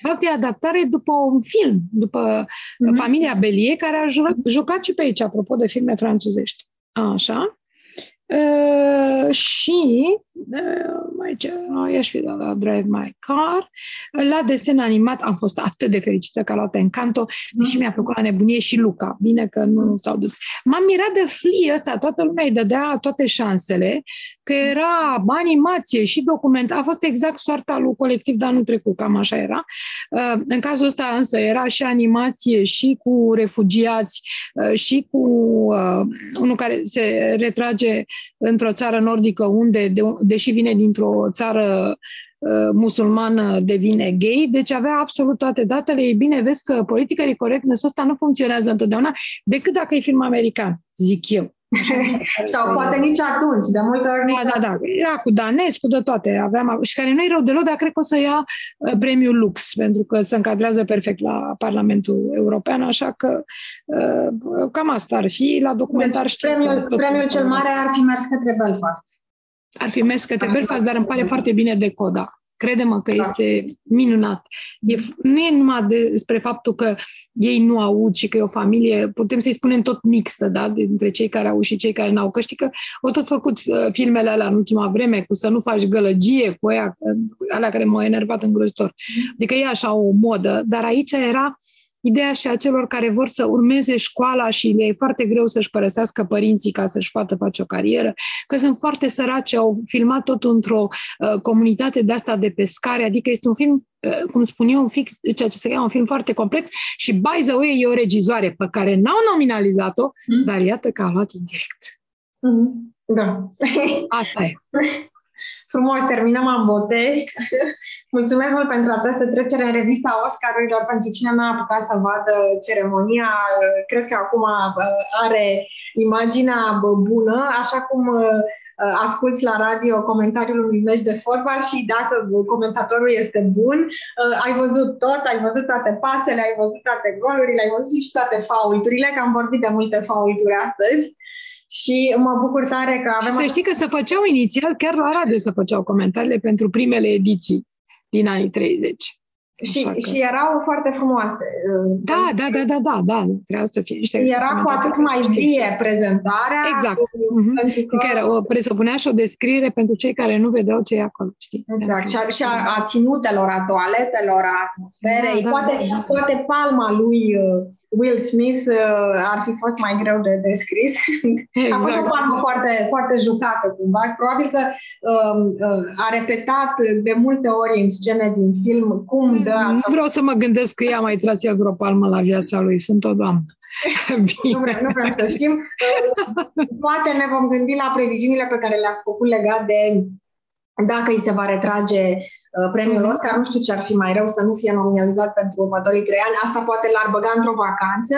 De fapt, e adaptare după un film, după Mhm. familia Belie, care a jurat, jucat și pe aici, apropo de filme franțuzești. Așa. Uh, și uh, mai ce, nu, i-aș fi dat la Drive My Car. La desen animat am fost atât de fericită că a luat Encanto, deși mi-a plăcut la nebunie și Luca. Bine că nu s-au dus. M-am mirat de Flea ăsta, toată lumea îi dădea toate șansele, că era animație și document. A fost exact soarta lui colectiv de anul trecut, cam așa era. Uh, În cazul ăsta însă era și animație și cu refugiați uh, și cu uh, unul care se retrage într-o țară nordică unde, de, deși vine dintr-o țară uh, musulmană, devine gay, deci avea absolut toate datele. Ei bine, vezi că politica de correctness ăsta nu funcționează întotdeauna, decât dacă e film american, zic eu. Sau poate nici atunci, de multe ori nici Da, da, da. Era cu Danescu, de toate. Aveam, și care nu e rău deloc, dar cred că o să ia uh, premiul Lux, pentru că se încadrează perfect la Parlamentul European, așa că uh, cam asta ar fi. La documentar deci, știu premiul, că tot- premiul cel mare ar fi mers către Belfast. Ar fi mers către Belfast, dar îmi pare foarte bine de coda. Crede-mă că este minunat. E, f- nu e numai despre faptul că ei nu aud și că e o familie, putem să-i spunem tot mixtă, da? dintre cei care au și cei care n-au, că știi că au tot făcut uh, filmele alea în ultima vreme, cu să nu faci gălăgie, cu aia, uh, alea care m-au enervat îngrozitor. Adică e așa o modă, dar aici era ideea și a celor care vor să urmeze școala și le e foarte greu să-și părăsească părinții ca să-și poată face o carieră, că sunt foarte săraci, au filmat tot într-o uh, comunitate de asta de pescare, adică este un film, uh, cum spun eu, un film, ceea ce se cheamă un film foarte complex și by the way e o regizoare pe care n-au nominalizat-o, Mm. dar iată că a luat indirect. Mhm. Da. Asta e. Frumos, terminăm ambote. Mulțumesc mult pentru această trecere în revista Oscarurilor. Pentru cine n-a apucat să vadă ceremonia, cred că acum uh, are imaginea bună, așa cum uh, asculți la radio comentariul unui meci de fotbal și dacă comentatorul este bun, uh, ai văzut tot, ai văzut toate pasele, ai văzut toate golurile, ai văzut și toate faulturile, că am vorbit de multe faulturi astăzi. Și mă bucur tare că avem... Să știi că se făceau inițial, chiar la radio se făceau comentariile pentru primele ediții din anii 30. Și, Așa că- și erau foarte frumoase. Da, da, da, da, da, da, trebuia să fie niște Era cu atât mai știi. vie prezentarea. Exact. cu- Mhm. Pentru că, Că era, o, presupunea și o descriere pentru cei care nu vedeau ce e acolo, știi? exact. Și, a, și a, a ținutelor, a toaletelor, a atmosferei. Da, da, poate, da, da. poate palma lui uh, Will Smith uh, ar fi fost mai greu de descris. A fost o Exact. palmă foarte, foarte jucată cumva. Probabil că um, uh, a repetat de multe ori în scene din film cum dă Nu această vreau să mă gândesc că ea mai tras el vreo palmă la viața lui. Sunt o doamnă. Nu Bine. vrem, nu vrem să știm. Uh, Poate ne vom gândi la previziunile pe care le-ați făcut legat de dacă îi se va retrage uh, premiul Mhm. Oscar. Nu știu ce ar fi mai rău să nu fie nominalizat pentru următorii trei ani. Asta poate l-ar băga într-o vacanță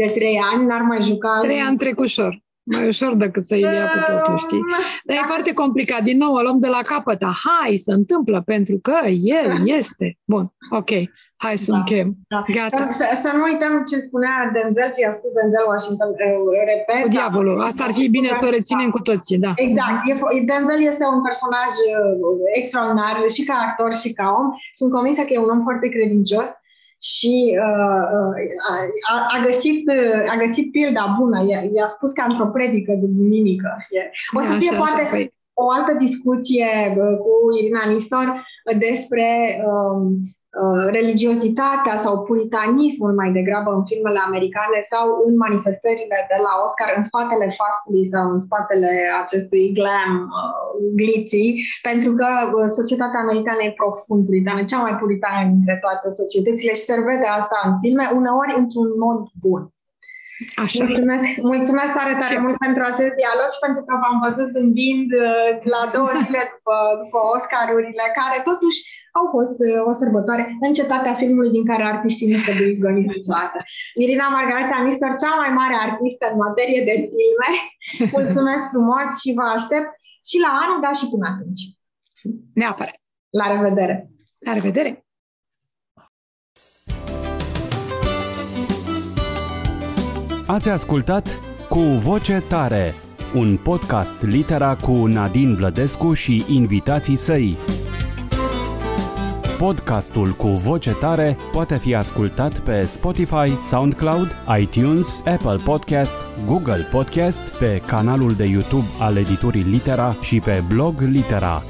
de trei ani, n-ar mai juca. Trei ani trec ușor. Mai ușor decât să îl ia cu totul, știi? Dar e Dacă- foarte complicat. Din nou, o luăm de la capăt. Hai, se întâmplă, pentru că el este. Bun, ok. Hai să Da. încheiem. Da. Gata. Să, să, să nu uităm ce spunea Denzel, ce i-a spus Denzel Washington, uh, repet. Cu diavolul. Asta ar fi bine să o reținem cu toții, da. Exact. E, fo- Denzel este un personaj uh, extraordinar și ca actor și ca om. Sunt convinsă că e un om foarte credincios și uh, uh, a, a, găsit, uh, a găsit pilda bună. I-a, i-a spus ca într-o predică de duminică. E. O să Așa, fie așa, poate păi. o altă discuție uh, cu Irina Nistor uh, despre um, uh, religiozitatea sau puritanismul mai degrabă în filmele americane sau în manifestările de la Oscar în spatele fastului sau în spatele acestui glam uh, glitzy, pentru că uh, societatea americană e profund puritană, cea mai puritană dintre toate societățile și se vede asta în filme, uneori într-un mod bun. Așa. Mulțumesc, mulțumesc tare, tare Și- mult pentru acest dialog și pentru că v-am văzut zâmbind uh, la două zile după, după Oscarurile, care totuși au fost uh, o sărbătoare în cetatea filmului din care artiștii nu trebuie izgoniți niciodată. Irina Margareta Nistor, cea mai mare artistă în materie de filme. Mulțumesc frumos și vă aștept și la anul, dar și până atunci. Neapărat. La revedere! La revedere! Ați ascultat Cu Voce Tare, un podcast litera cu Nadine Blădescu și invitații săi. Podcastul cu voce tare poate fi ascultat pe Spotify, SoundCloud, iTunes, Apple Podcast, Google Podcast, pe canalul de YouTube al editurii Litera și pe blog Litera.